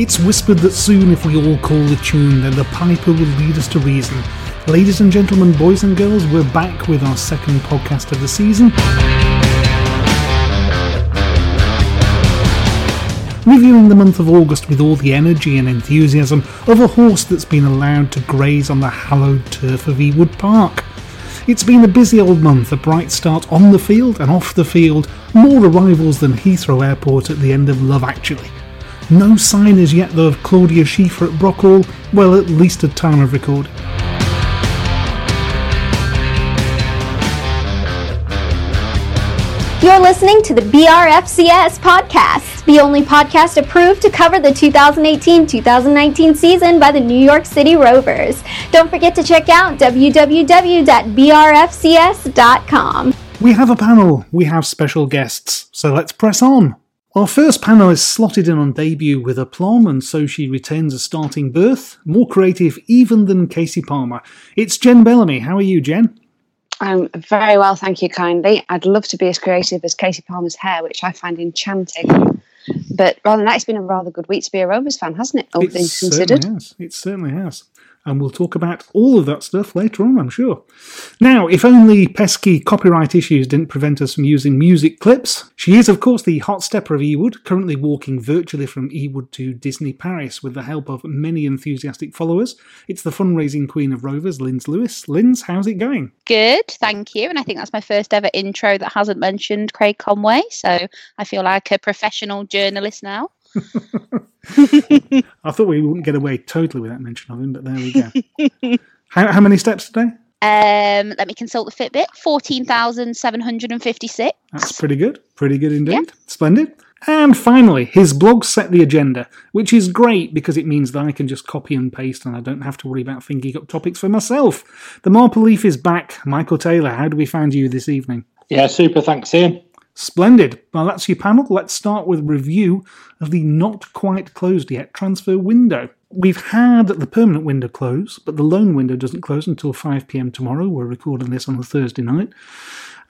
It's whispered that soon, if we all call the tune, then the piper will lead us to reason. Ladies and gentlemen, boys and girls, we're back with our second podcast of the season. Reviewing the month of August with all the energy and enthusiasm of a horse that's been allowed to graze on the hallowed turf of Ewood Park. It's been a busy old month, a bright start on the field and off the field, more arrivals than Heathrow Airport at the end of Love Actually. No sign as yet though of Claudia Schiffer at Brockhall, well at least at time of recording. You're listening to the BRFCS podcast, the only podcast approved to cover the 2018 2019 season by the New York City Rovers. Don't forget to check out www.brfcs.com. We have a panel, we have special guests, so let's press on. Our first panelist slotted in on debut with aplomb, and so she retains a starting berth. More creative even than Kasey Palmer. It's Jen Bellamy. How are you, Jen? I'm very well, thank you kindly. I'd love to be as creative as Kasey Palmer's hair, which I find enchanting. But rather than that, it's been a rather good week to be a Rovers fan, hasn't it? All it things considered. has. It certainly has. And we'll talk about all of that stuff later on, I'm sure. Now, if only pesky copyright issues didn't prevent us from using music clips, she is, of course, the hot stepper of Ewood, currently walking virtually from Ewood to Disney Paris with the help of many enthusiastic followers. It's the fundraising queen of Rovers, Linz Lewis. Linz, how's it going? Good, thank you. And I think that's my first ever intro that hasn't mentioned Craig Conway. So I feel like a professional journalist now. I thought we wouldn't get away totally without mention of him, but there we go. how, how many steps today? Um, let me consult the Fitbit. Fourteen thousand seven hundred and fifty-six. That's pretty good. Pretty good indeed. Splendid. And finally, his blog set the agenda, which is great because it means that I can just copy and paste and I don't have to worry about thinking up topics for myself. The Marple Leaf is back. Michael Taylor, how do we find you this evening? Yeah, super. Thanks, Ian. Splendid. Well, that's your panel. Let's start with a review of the not quite closed yet transfer window. We've had the permanent window close, but the loan window doesn't close until 5 pm tomorrow. We're recording this on a Thursday night.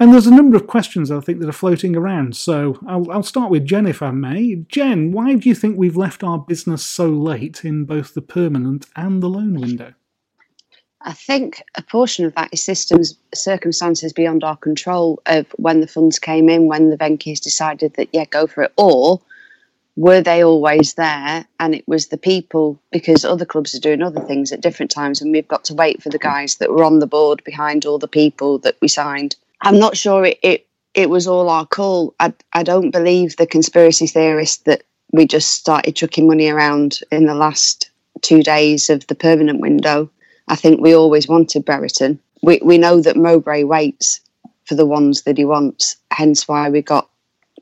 And there's a number of questions I think that are floating around. So I'll, I'll start with Jen, if I may. Jen, why do you think we've left our business so late in both the permanent and the loan window? I think a portion of that is systems circumstances beyond our control of when the funds came in, when the Venkies decided that, yeah, go for it, or were they always there? And it was the people because other clubs are doing other things at different times, and we've got to wait for the guys that were on the board behind all the people that we signed. I'm not sure it it, it was all our call. I I don't believe the conspiracy theorists that we just started chucking money around in the last two days of the permanent window. I think we always wanted Brereton. We we know that Mowbray waits for the ones that he wants, hence why we got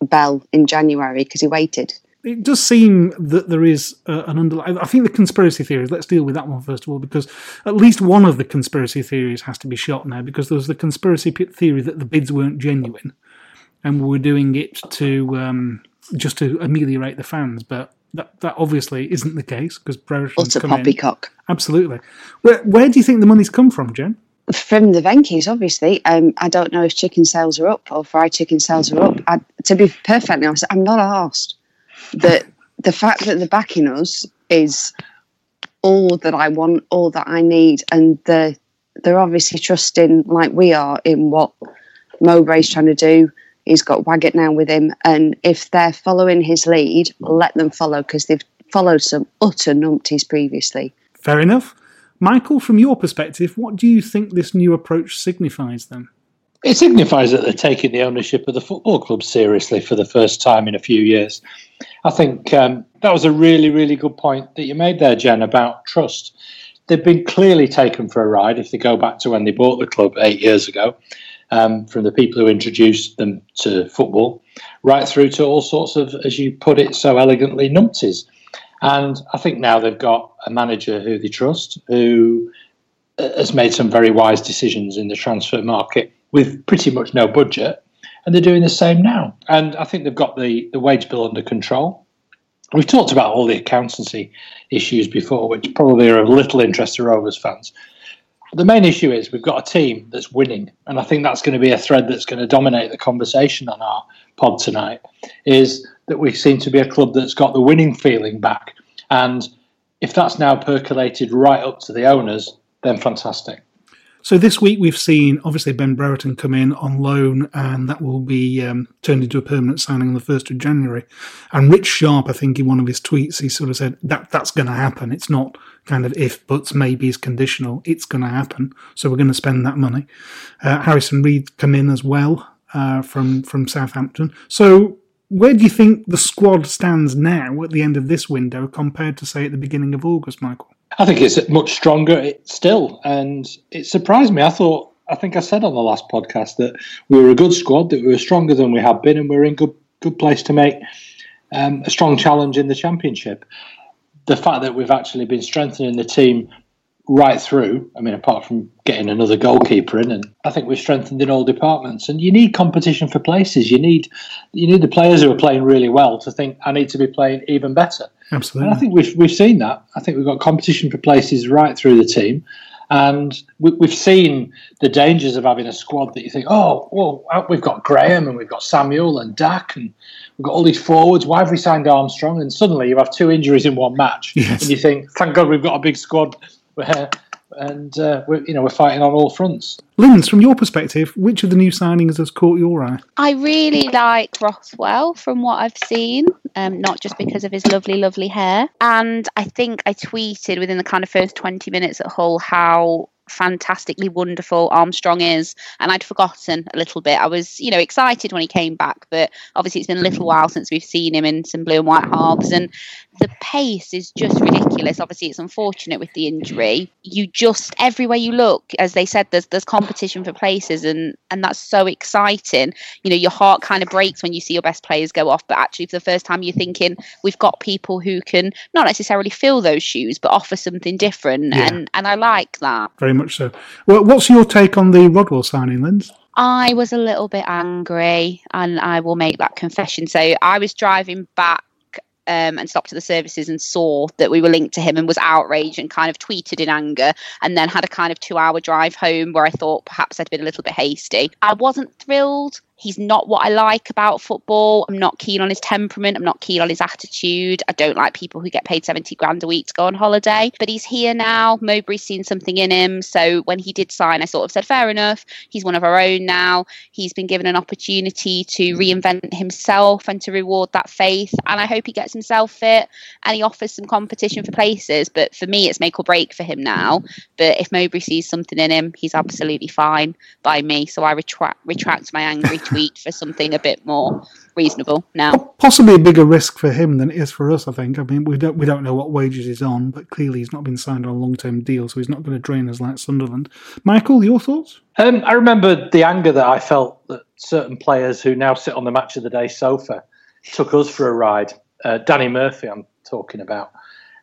Bell in January because he waited it does seem that there is uh, an underlying. I think the conspiracy theories. Let's deal with that one first of all, because at least one of the conspiracy theories has to be shot now. Because there was the conspiracy theory that the bids weren't genuine, and we were doing it to um, just to ameliorate the fans. But that that obviously isn't the case because Brereton's come poppycock. In. Absolutely. Where where do you think the money's come from, Jen? From the Venky's, obviously. Um, I don't know if chicken sales are up or fried chicken sales are up. I, to be perfectly honest, I'm not asked that the fact that they're backing us is all that I want, all that I need, and they're they're obviously trusting, like we are, in what Mowbray's trying to do. He's got Waggott now with him, and if they're following his lead, let them follow because they've followed some utter numpties previously. Fair enough. Michael, from your perspective, what do you think this new approach signifies then? It signifies that they're taking the ownership of the football club seriously for the first time in a few years. I think um, that was a really, really good point that you made there, Jen, about trust. They've been clearly taken for a ride if they go back to when they bought the club eight years ago, um, from the people who introduced them to football, right through to all sorts of, as you put it so elegantly, numpties. And I think now they've got a manager who they trust, who uh, has made some very wise decisions in the transfer market with pretty much no budget, and they're doing the same now. And I think they've got the, the wage bill under control. We've talked about all the accountancy issues before, which probably are of little interest to Rovers fans. The main issue is we've got a team that's winning, and I think that's going to be a thread that's going to dominate the conversation on our pod tonight. Is that we seem to be a club that's got the winning feeling back, and if that's now percolated right up to the owners, then fantastic. So this week we've seen obviously Ben Brereton come in on loan, and that will be um, turned into a permanent signing on the first of January. And Rich Sharp, I think, in one of his tweets, he sort of said that that's going to happen. It's not kind of if, buts, maybe is conditional. It's going to happen. So we're going to spend that money. Uh, Harrison Reed come in as well uh, from from Southampton. So where do you think the squad stands now at the end of this window compared to say at the beginning of August, Michael? I think it's much stronger still, and it surprised me. I thought, I think I said on the last podcast that we were a good squad, that we were stronger than we have been, and we are in good good place to make um, a strong challenge in the championship. The fact that we've actually been strengthening the team right through. I mean, apart from getting another goalkeeper in, and I think we've strengthened in all departments. And you need competition for places. You need you need the players who are playing really well to think I need to be playing even better. Absolutely. And I think we've we've seen that. I think we've got competition for places right through the team. And we, have seen the dangers of having a squad that you think, oh, well, uh, we've got Graham and we've got Samuel and Dack and we've got all these forwards. Why have we signed Armstrong? And suddenly you have two injuries in one match, yes. and you think, thank God we've got a big squad where and uh, we're, you know we're fighting on all fronts. Linz, from your perspective, which of the new signings has caught your eye? I really like Rothwell from what I've seen, um, not just because of his lovely, lovely hair. And I think I tweeted within the kind of first twenty minutes at Hull how fantastically wonderful Armstrong is. And I'd forgotten a little bit. I was, you know, excited when he came back, but obviously it's been a little while since we've seen him in some blue and white halves. And the pace is just ridiculous. Obviously, it's unfortunate with the injury. You just everywhere you look, as they said, there's there's competition for places, and and that's so exciting. You know, your heart kind of breaks when you see your best players go off. But actually, for the first time, you're thinking we've got people who can not necessarily fill those shoes, but offer something different, yeah. and and I like that very much so. Well, what's your take on the Rodwell signing, Linz? I was a little bit angry, and I will make that confession. So I was driving back um, and stopped at the services and saw that we were linked to him and was outraged and kind of tweeted in anger and then had a kind of two hour drive home where I thought perhaps I'd been a little bit hasty. I wasn't thrilled He's not what I like about football. I'm not keen on his temperament. I'm not keen on his attitude. I don't like people who get paid 70 grand a week to go on holiday. But he's here now. Mowbray's seen something in him. So when he did sign, I sort of said, fair enough. He's one of our own now. He's been given an opportunity to reinvent himself and to reward that faith. And I hope he gets himself fit and he offers some competition for places. But for me, it's make or break for him now. But if Mowbray sees something in him, he's absolutely fine by me. So I retract, retract my angry tweet for something a bit more reasonable now. Possibly a bigger risk for him than it is for us. I think. I mean, we don't we don't know what wages he's on, but clearly he's not been signed on a long term deal, so he's not going to drain us like Sunderland. Michael, your thoughts? Um, I remember the anger that I felt that certain players who now sit on the match of the day sofa took us for a ride. Uh, Danny Murphy, I'm talking about.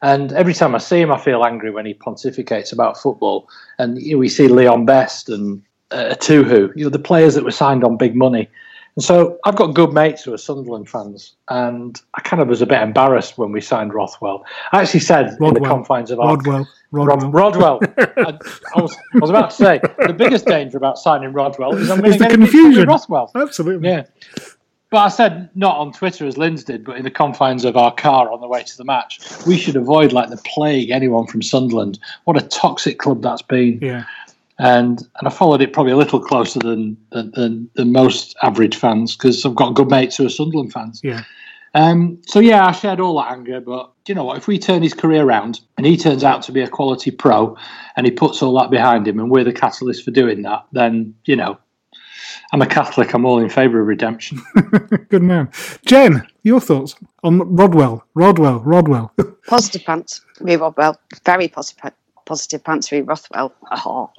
And every time I see him, I feel angry when he pontificates about football. And you know, we see Leon Best and uh, who you know, the players that were signed on big money. And so I've got good mates who are Sunderland fans, and I kind of was a bit embarrassed when we signed Rothwell. I actually said Rodwell. in the confines of our Rodwell. Rodwell. Rod, Rodwell. I, I, was, I was about to say the biggest danger about signing Rodwell is I'm going Is to the get confusion. Rothwell. Absolutely. Yeah. But I said not on Twitter as Linz did, but in the confines of our car on the way to the match. We should avoid like the plague anyone from Sunderland. What a toxic club that's been. Yeah. And and I followed it probably a little closer than than, than, than most average fans because I've got good mates who are Sunderland fans. Yeah. Um, so yeah, I shared all that anger, but do you know what? If we turn his career around and he turns out to be a quality pro, and he puts all that behind him, and we're the catalyst for doing that, then you know, I'm a Catholic. I'm all in favour of redemption. Good man. Jen, your thoughts on Rodwell? Rodwell. Rodwell. Positive pants, Ree Rodwell. Very positive, positive pants, Ree Rothwell. Oh,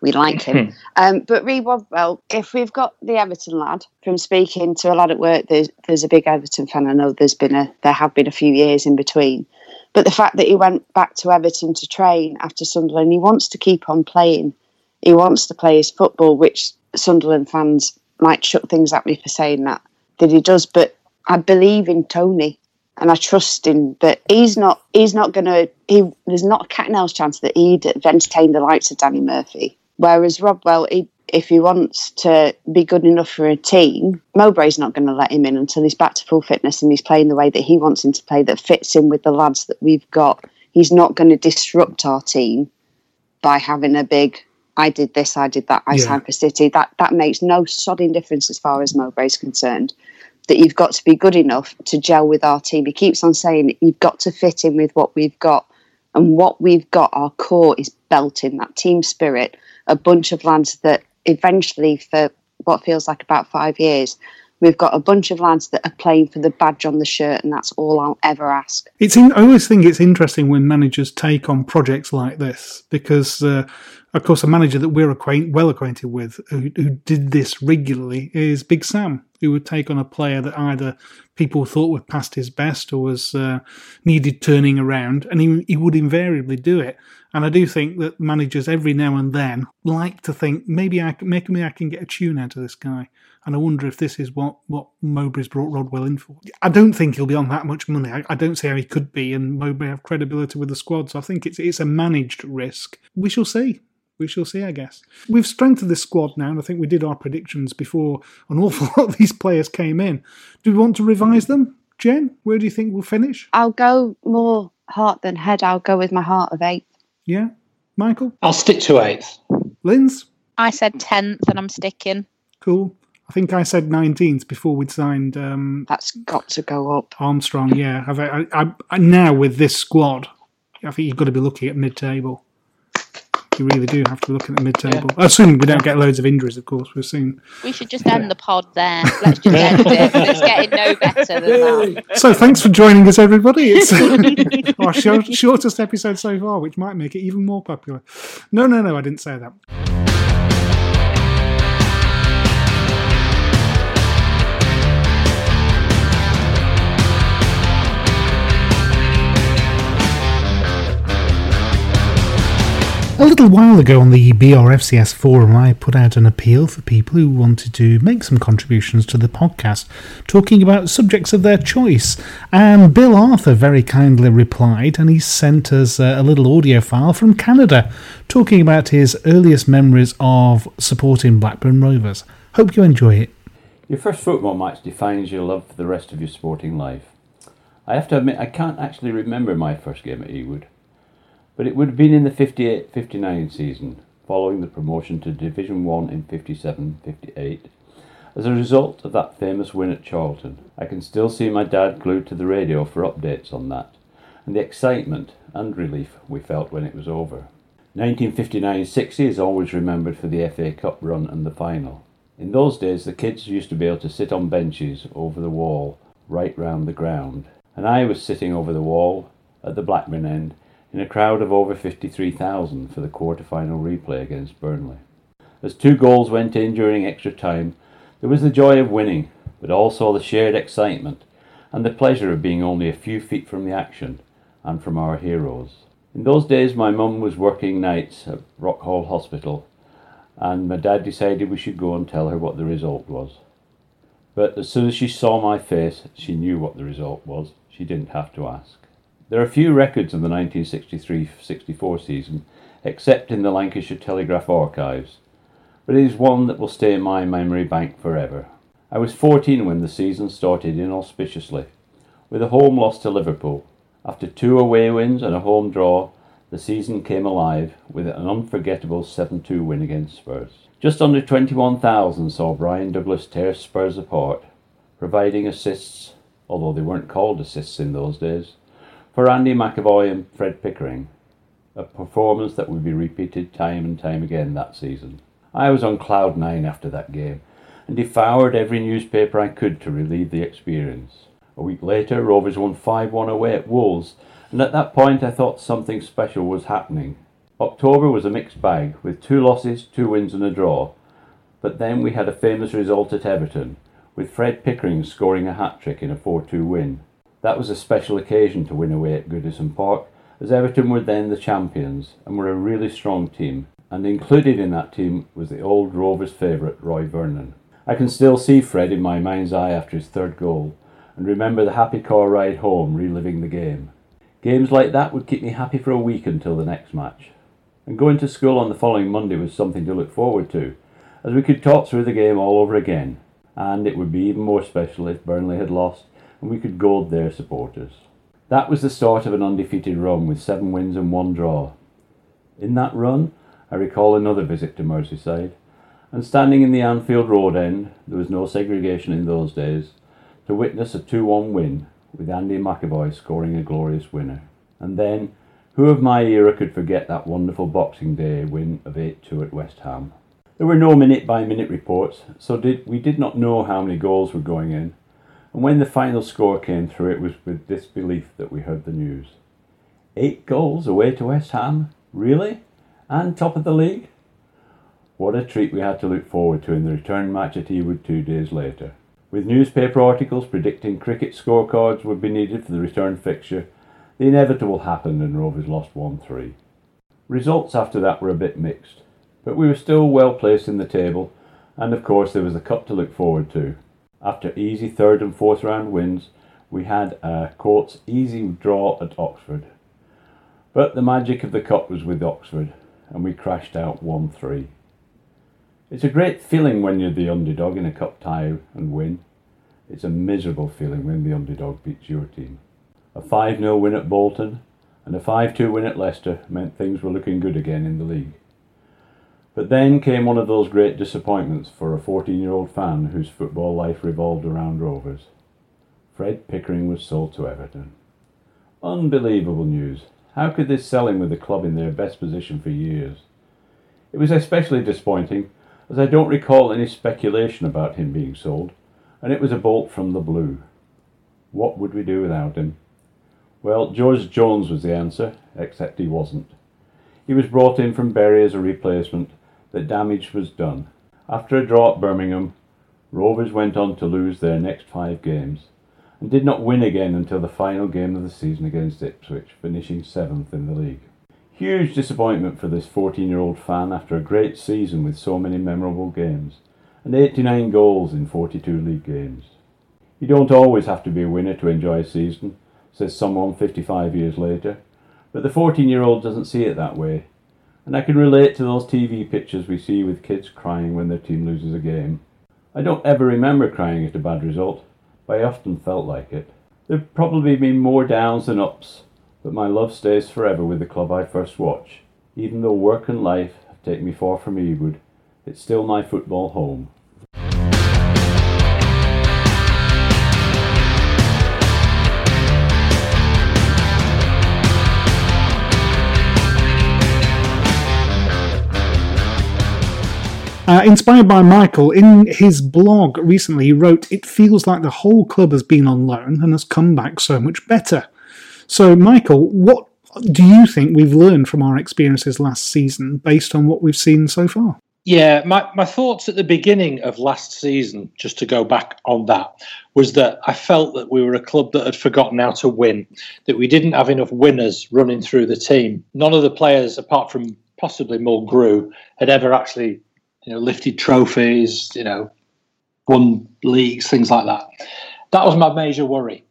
we like him. um, but Ree Rodwell, if we've got the Everton lad from speaking to a lad at work, there's, there's a big Everton fan. I know there's been a there have been a few years in between, but the fact that he went back to Everton to train after Sunderland, he wants to keep on playing. He wants to play his football, which Sunderland fans might chuck things at me for saying that that he does. But I believe in Tony and I trust him that he's not he's not gonna he there's not a cat and chance that he'd have entertained the likes of Danny Murphy. Whereas Rodwell, he, if he wants to be good enough for a team, Mowbray's not going to let him in until he's back to full fitness and he's playing the way that he wants him to play, that fits in with the lads that we've got. He's not going to disrupt our team by having a big I did this, I did that, I Yeah. signed for City. That that makes no sodding difference as far as Mowbray's concerned. That you've got to be good enough to gel with our team. He keeps on saying you've got to fit in with what we've got. And what we've got, our core is belting that team spirit. A bunch of lads that eventually, for what feels like about five years, we've got a bunch of lads that are playing for the badge on the shirt, and that's all I'll ever ask. It's in, I always think it's interesting when managers take on projects like this because, uh, of course, a manager that we're acquaint, well acquainted with who, who did this regularly is Big Sam, who would take on a player that either people thought was past his best or was uh, needed turning around, and he, he would invariably do it. And I do think that managers every now and then like to think maybe I can, maybe I can get a tune out of this guy. And I wonder if this is what, what Mowbray's brought Rodwell in for. I don't think he'll be on that much money. I, I don't see how he could be, and Mowbray have credibility with the squad. So I think it's it's a managed risk. We shall see. We shall see, I guess. We've strengthened this squad now, and I think we did our predictions before an awful lot of these players came in. Do we want to revise them? Jen, where do you think we'll finish? I'll go more heart than head. I'll go with my heart of eight. Yeah? Michael? I'll stick to eighth. Linz? I said 10th and I'm sticking. Cool. I think I said 19th before we'd signed um, That's got to go up. Armstrong. Yeah, I've, I, I, I, now with this squad, I think you've got to be looking at mid-table. You really do have to look at the mid-table. Assuming we don't get loads of injuries, of course. We're seeing. We should just end the pod there. Let's just end it. It's getting no better than that. So thanks for joining us, everybody. It's our short, shortest episode so far, which might make it even more popular. No, no, no, I didn't say that. A little while ago on the BRFCS forum, I put out an appeal for people who wanted to make some contributions to the podcast, talking about subjects of their choice. And Bill Arthur very kindly replied, and he sent us a little audio file from Canada, talking about his earliest memories of supporting Blackburn Rovers. Hope you enjoy it. Your first football match defines your love for the rest of your sporting life. I have to admit, I can't actually remember my first game at Ewood, but it would have been in the 58 59 season, following the promotion to Division 1 in 57 58. As a result of that famous win at Charlton, I can still see my dad glued to the radio for updates on that, and the excitement and relief we felt when it was over. 1959-60 is always remembered for the FA Cup run and the final. In those days, the kids used to be able to sit on benches over the wall right round the ground, and I was sitting over the wall at the Blackburn end in a crowd of over 53,000 for the quarter-final replay against Burnley. As two goals went in during extra time, there was the joy of winning, but also the shared excitement and the pleasure of being only a few feet from the action and from our heroes. In those days, my mum was working nights at Brockhall Hospital, and my dad decided we should go and tell her what the result was. But as soon as she saw my face, she knew what the result was. She didn't have to ask. There are few records of the 1963-64 season, except in the Lancashire Telegraph archives, but it is one that will stay in my memory bank forever. I was 14 when the season started inauspiciously, with a home loss to Liverpool. After two away wins and a home draw, the season came alive with an unforgettable 7-2 win against Spurs. Just under 21,000 saw Bryan Douglas tear Spurs apart, providing assists, although they weren't called assists in those days, for Andy McEvoy and Fred Pickering, a performance that would be repeated time and time again that season. I was on cloud nine after that game and devoured every newspaper I could to relieve the experience. A week later, Rovers won 5 1 away at Wolves, and at that point I thought something special was happening. October was a mixed bag, with two losses, two wins, and a draw. But then we had a famous result at Everton, with Fred Pickering scoring a hat trick in a 4 2 win. That was a special occasion to win away at Goodison Park, as Everton were then the champions and were a really strong team, and included in that team was the old Rovers favourite Roy Vernon. I can still see Fred in my mind's eye after his third goal, and remember the happy car ride home reliving the game. Games like that would keep me happy for a week until the next match. And going to school on the following Monday was something to look forward to, as we could talk through the game all over again, and it would be even more special if Burnley had lost and we could goad their supporters. That was the start of an undefeated run with seven wins and one draw. In that run, I recall another visit to Merseyside, and standing in the Anfield Road end, there was no segregation in those days, to witness a 2 1 win, with Andy McEvoy scoring a glorious winner. And then, who of my era could forget that wonderful Boxing Day win of 8 2 at West Ham? There were no minute by minute reports, so did, we did not know how many goals were going in. And when the final score came through, it was with disbelief that we heard the news. Eight goals away to West Ham? Really? And top of the league? What a treat we had to look forward to in the return match at Ewood two days later. With newspaper articles predicting cricket scorecards would be needed for the return fixture, the inevitable happened and Rovers lost 1 3. Results after that were a bit mixed, but we were still well placed in the table, and of course there was the cup to look forward to. After easy third and fourth round wins, we had a Courts easy draw at Oxford. But the magic of the cup was with Oxford, and we crashed out 1 3. It's a great feeling when you're the underdog in a cup tie and win. It's a miserable feeling when the underdog beats your team. A 5 0 win at Bolton and a 5 2 win at Leicester meant things were looking good again in the league. But then came one of those great disappointments for a 14 year old fan whose football life revolved around Rovers. Fred Pickering was sold to Everton. Unbelievable news. How could they sell him with the club in their best position for years? It was especially disappointing as I don't recall any speculation about him being sold, and it was a bolt from the blue. What would we do without him? Well, George Jones was the answer, except he wasn't. He was brought in from Bury as a replacement, but damage was done. After a draw at Birmingham, Rovers went on to lose their next five games, and did not win again until the final game of the season against Ipswich, finishing seventh in the league. Huge disappointment for this 14 year old fan after a great season with so many memorable games and 89 goals in 42 league games. You don't always have to be a winner to enjoy a season, says someone 55 years later, but the 14 year old doesn't see it that way. And I can relate to those TV pictures we see with kids crying when their team loses a game. I don't ever remember crying at a bad result, but I often felt like it. There've probably been more downs than ups, but my love stays forever with the club I first watched. Even though work and life have taken me far from Ewood, it's still my football home. Uh, inspired by Michael, in his blog recently, he wrote, It feels like the whole club has been on loan and has come back so much better. So, Michael, what do you think we've learned from our experiences last season based on what we've seen so far? Yeah, my, my thoughts at the beginning of last season, just to go back on that, was that I felt that we were a club that had forgotten how to win, that we didn't have enough winners running through the team. None of the players, apart from possibly Mulgrew, had ever actually you know, lifted trophies, you know, won leagues, things like that. That was my major worry.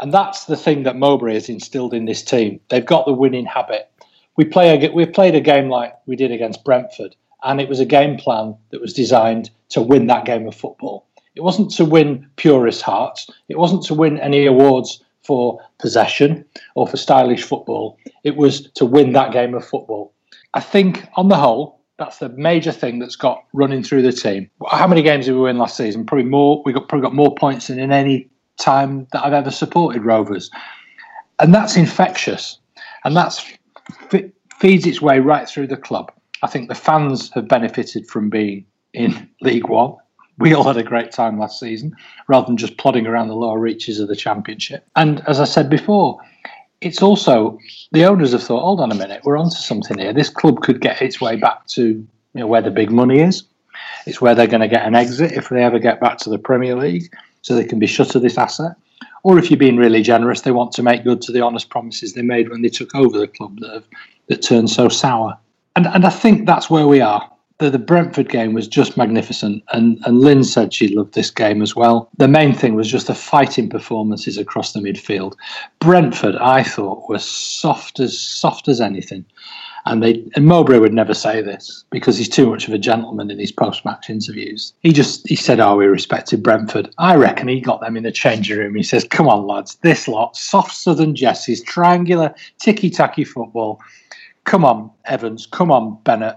And that's the thing that Mowbray has instilled in this team. They've got the winning habit. We play a, we played a game like we did against Brentford, and it was a game plan that was designed to win that game of football. It wasn't to win purist hearts. It wasn't to win any awards for possession or for stylish football. It was to win that game of football. I think, on the whole, that's the major thing that's got running through the team. How many games did we win last season? Probably more. We got probably got more points than in any time that I've ever supported Rovers, and that's infectious, and that's feeds its way right through the club. I think the fans have benefited from being in League One. We all had a great time last season, rather than just plodding around the lower reaches of the Championship. And as I said before, it's also the owners have thought, hold on a minute, we're onto something here. This club could get its way back to you know where the big money is. It's where they're going to get an exit if they ever get back to the Premier League, so they can be shut of this asset. Or if you're being really generous, they want to make good to the honest promises they made when they took over the club that have, that turned so sour. And and I think that's where we are the, the Brentford game was just magnificent, and and Lynn said she loved this game as well. The main thing was just the fighting performances across the midfield. Brentford, I thought, was soft as soft as anything. And they and Mowbray would never say this because he's too much of a gentleman in his post-match interviews. He just he said, "Oh, we respected Brentford." I reckon he got them in the changing room. He says, "Come on, lads, this lot, soft Southern Jessies, triangular, ticky-tacky football. Come on, Evans. Come on, Bennett."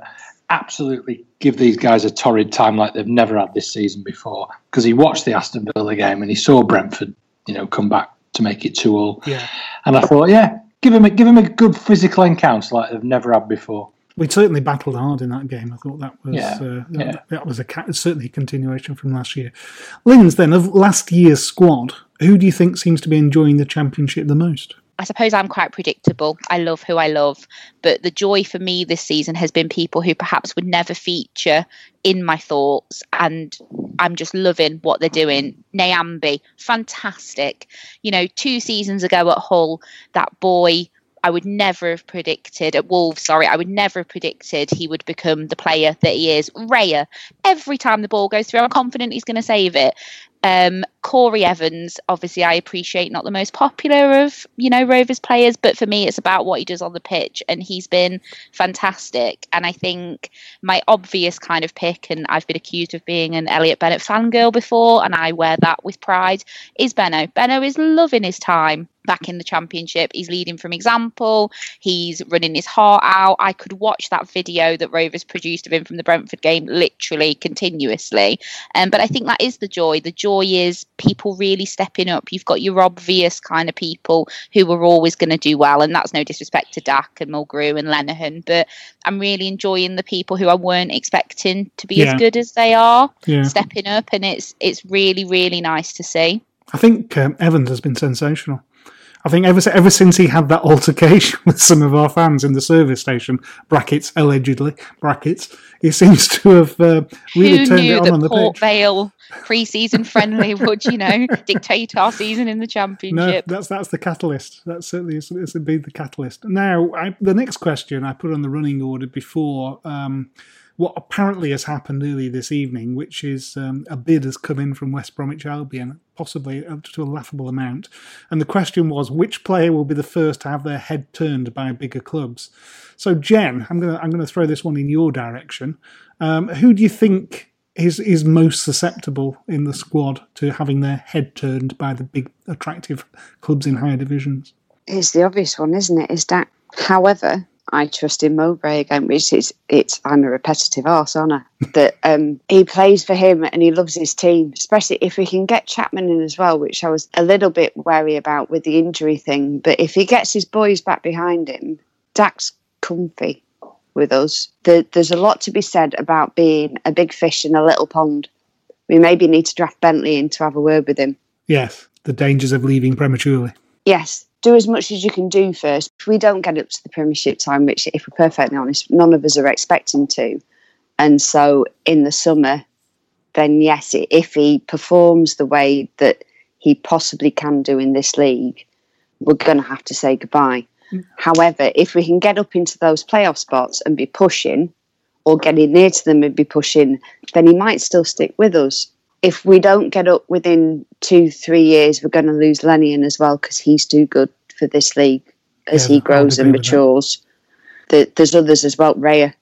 Absolutely give these guys a torrid time like they've never had this season before because he watched the Aston Villa game and he saw Brentford, you know, come back to make it two all. Yeah. And I thought, yeah, give him a, give him a good physical encounter like they've never had before. We certainly battled hard in that game. I thought that was yeah, uh, that, yeah. that was a certainly a continuation from last year. Linz, then of last year's squad, who do you think seems to be enjoying the championship the most? I suppose I'm quite predictable. I love who I love. But the joy for me this season has been people who perhaps would never feature in my thoughts. And I'm just loving what they're doing. Nyambe, fantastic. You know, two seasons ago at Hull, that boy I would never have predicted at Wolves, sorry, I would never have predicted he would become the player that he is. Raya, every time the ball goes through, I'm confident he's going to save it. Um, Corey Evans, obviously, I appreciate not the most popular of you know Rovers players, but for me, it's about what he does on the pitch, and he's been fantastic. And I think my obvious kind of pick, and I've been accused of being an Elliot Bennett fangirl before, and I wear that with pride, is Benno. Benno is loving his time back in the championship. He's leading from example. He's running his heart out. I could watch that video that Rovers produced of him from the Brentford game literally continuously. Um, but I think that is the joy. The joy is people really stepping up. You've got your obvious kind of people who are always going to do well, and that's no disrespect to Dack and Mulgrew and Lenihan, but I'm really enjoying the people who I weren't expecting to be Yeah. as good as they are Yeah. stepping up, and it's it's really really nice to see. I think um, Evans has been sensational. I think ever ever since he had that altercation with some of our fans in the service station (brackets allegedly brackets), he seems to have uh, really Who turned knew it on that on the Port pitch. Vale pre-season friendly would, you know, dictate our season in the championship? No, that's that's the catalyst. That certainly is, is been the catalyst. Now, I, the next question I put on the running order before um, what apparently has happened early this evening, which is um, a bid has come in from West Bromwich Albion, possibly up to a laughable amount. And the question was, which player will be the first to have their head turned by bigger clubs? So, Jen, I'm gonna I'm gonna throw this one in your direction. Um, who do you think is is most susceptible in the squad to having their head turned by the big attractive clubs in higher divisions. It's the obvious one, isn't it? Is that, however, I trust in Mowbray again, which is it's I'm a repetitive arse, aren't I? that um, he plays for him and he loves his team, especially if we can get Chapman in as well, which I was a little bit wary about with the injury thing. But if he gets his boys back behind him, Dack's comfy with us. The, there's a lot to be said about being a big fish in a little pond. We maybe need to draft Bentley in to have a word with him. Yes, the dangers of leaving prematurely. Yes, do as much as you can do first. If we don't get up to the Premiership time, which, if we're perfectly honest, none of us are expecting to, and so in the summer, then yes, if he performs the way that he possibly can do in this league, we're going to have to say goodbye. Mm. However, if we can get up into those playoff spots and be pushing, or getting near to them and be pushing, then he might still stick with us. If we don't get up within two, three years, we're going to lose Lenihan as well because he's too good for this league as Yeah, he grows and agree with that. matures. The, there's others as well. Raya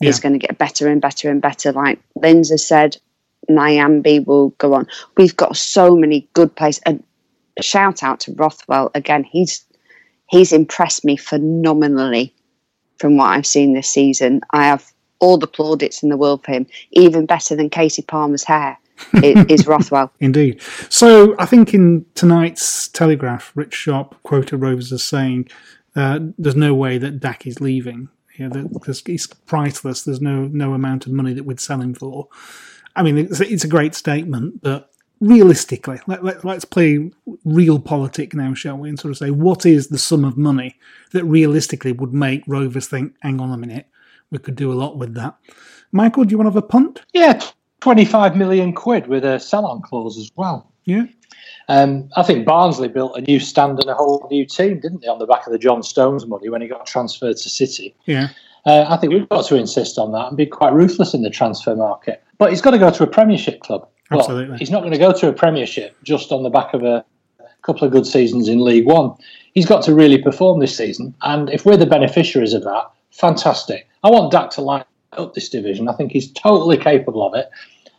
Yeah. is going to get better and better and better. Like Lindsay said, Nyambe will go on. We've got so many good players. And shout out to Rothwell again. He's he's impressed me phenomenally from what I've seen this season. I have all the plaudits in the world for him. Even better than Kasey Palmer's hair is Rothwell. Indeed. So I think in tonight's Telegraph, Rich Sharp quoted Rovers as saying, uh, "There's no way that Dack is leaving. You know, because he's priceless. There's no no amount of money that we'd sell him for." I mean, it's, it's a great statement, but realistically, let, let, let's play real politic now, shall we? And sort of say, what is the sum of money that realistically would make Rovers think, "Hang on a minute, we could do a lot with that." Michael, do you want to have a punt? Yeah, 25 million quid with a sell on clause as well. Yeah. Um, I think Barnsley built a new stand and a whole new team, didn't they, on the back of the John Stones money when he got transferred to City? Yeah. Uh, I think we've got to insist on that and be quite ruthless in the transfer market. But he's got to go to a Premiership club. Well, Absolutely. he's not going to go to a Premiership just on the back of a couple of good seasons in League One. He's got to really perform this season. And if we're the beneficiaries of that, fantastic. I want Dack to line up this division. I think he's totally capable of it.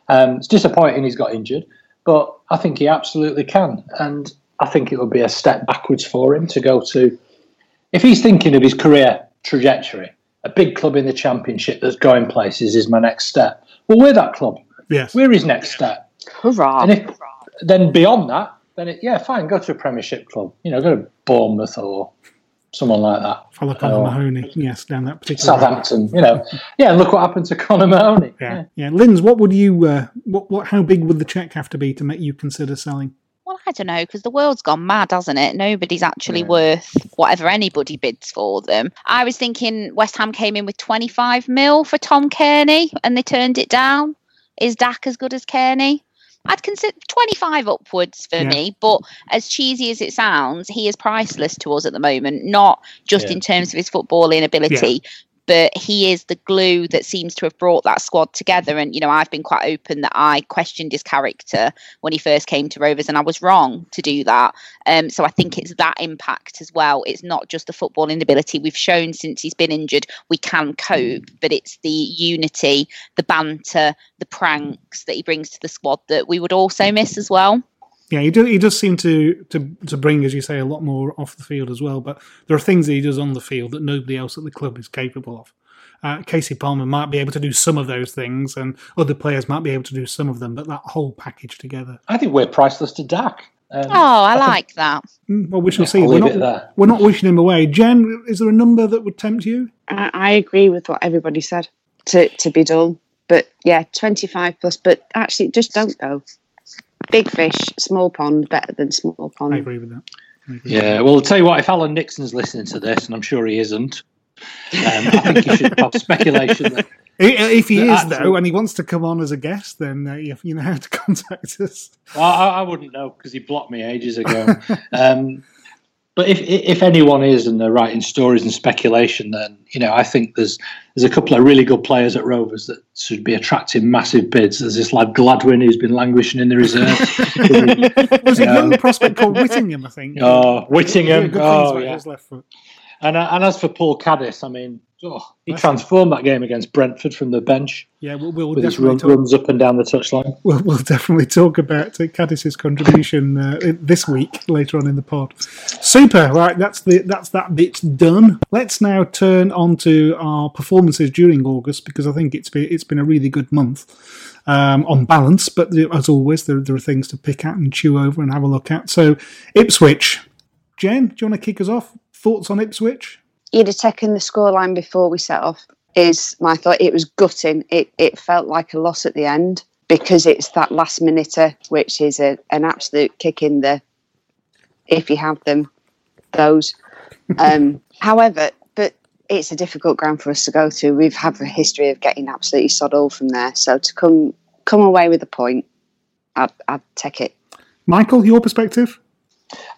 Um, it's disappointing he's got injured, but I think he absolutely can. And I think it would be a step backwards for him to go to. If he's thinking of his career trajectory, a big club in the championship that's going places is my next step. Well, we're that club. Yes. We're his next step. Hurrah! And if then beyond that, then it, yeah, fine, go to a Premiership club. You know, go to Bournemouth or someone like that. Follow Connor Mahoney, yes, down that particular. road. Southampton. You know, yeah. Look what happened to Connor Mahoney. Yeah, yeah. Linz, what would you? Uh, what, what? How big would the check have to be to make you consider selling? Well, I don't know because the world's gone mad, hasn't it? Nobody's actually worth whatever anybody bids for them. I was thinking West Ham came in with 25 mil for Tom Cairney and they turned it down. Is Dack as good as Cairney? I'd consider 25 upwards for Yeah. me, but as cheesy as it sounds, he is priceless to us at the moment, not just Yeah. in terms of his footballing ability. But he is the glue that seems to have brought that squad together. And, you know, I've been quite open that I questioned his character when he first came to Rovers, and I was wrong to do that. Um, so I think it's that impact as well. It's not just the footballing ability. We've shown since he's been injured we can cope, but it's the unity, the banter, the pranks that he brings to the squad that we would also miss as well. Yeah, he does. He does seem to, to to bring, as you say, a lot more off the field as well. But there are things that he does on the field that nobody else at the club is capable of. Uh, Kasey Palmer might be able to do some of those things, and other players might be able to do some of them. But that whole package together, I think we're priceless to Dack. Um, Oh, I like that. Mm, well, we shall yeah, see. We're not, we're not wishing him away. Jen, is there a number that would tempt you? I, I agree with what everybody said. To to be dull, but yeah, twenty five plus. But actually, just don't go. Big fish, small pond, better than small pond. I agree with that. Yeah, well, I'll tell you what, if Alan Nixon's listening to this, and I'm sure he isn't, um, I think you should have speculation that. If he that is actual- though, and he wants to come on as a guest, then uh, you you know how to contact us. Well, I, I wouldn't know because he blocked me ages ago. um, but if if anyone is and they're writing stories and speculation, then you know I think there's there's a couple of really good players at Rovers that should be attracting massive bids. There's this lad Gladwin who's been languishing in the reserve. There's a Yeah. young prospect called Whittingham, I think. Oh, Whittingham. Oh, yeah. his left foot. And uh, and as for Paul Caddis, I mean, oh, he transformed that game against Brentford from the bench. Yeah, we'll, we'll with his definitely run, talk, runs up and down the touchline. we'll, we'll definitely talk about uh, Caddis's contribution uh, this week later on in the pod. Super, right? That's the that's that bit done. Let's now turn on to our performances during August because I think it's been it's been a really good month um, on balance. But as always, there, there are things to pick at and chew over and have a look at. So Ipswich, Jen, do you want to kick us off? Thoughts on Ipswich? You'd have taken the scoreline before we set off. Is my thought. It was gutting. It it felt like a loss at the end because it's that last minuter, which is a, an absolute kick in the if you have them, those. Um, however, but it's a difficult ground for us to go to. We've had a history of getting absolutely sod all from there. So to come come away with a point, I'd, I'd take it. Michael, your perspective?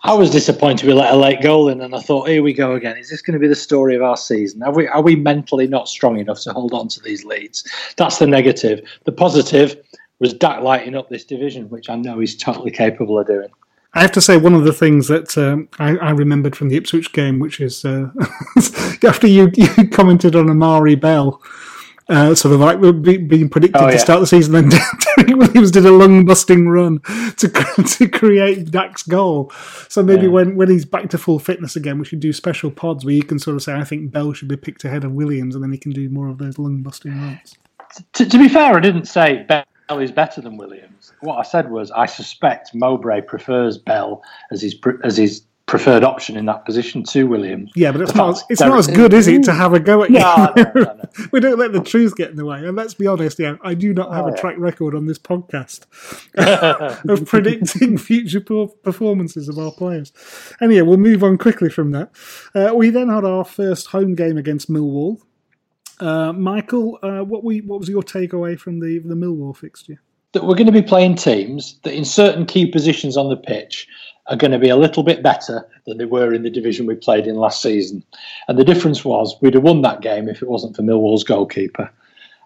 I was disappointed we let a late goal in, and I thought, here we go again. Is this going to be the story of our season? Are we are we mentally not strong enough to hold on to these leads? That's the negative. The positive was Dack lighting up this division, which I know he's totally capable of doing. I have to say, one of the things that um, I, I remembered from the Ipswich game, which is uh, after you, you commented on Amari Bell, uh, sort of like be- being predicted Oh, to yeah. start the season, then Derrick Williams did a lung busting run to to create Dack's goal. So maybe Yeah. when, when he's back to full fitness again, we should do special pods where you can sort of say, I think Bell should be picked ahead of Williams, and then he can do more of those lung busting runs. To, to be fair, I didn't say Bell is better than Williams. What I said was I suspect Mowbray prefers Bell as his as his preferred option in that position to Williams. Yeah, but it's The not it's Derek- not as good, is it, to have a go at you? No, no, no, no. we don't let the truth get in the way. And let's be honest, yeah, I do not have Oh, a yeah. track record on this podcast of predicting future per- performances of our players. Anyway, we'll move on quickly from that. Uh, we then had our first home game against Millwall. Uh, Michael, uh, what we what was your takeaway from the the Millwall fixture? that we're going to be playing teams that in certain key positions on the pitch are going to be a little bit better than they were in the division we played in last season. And the difference was we'd have won that game if it wasn't for Millwall's goalkeeper.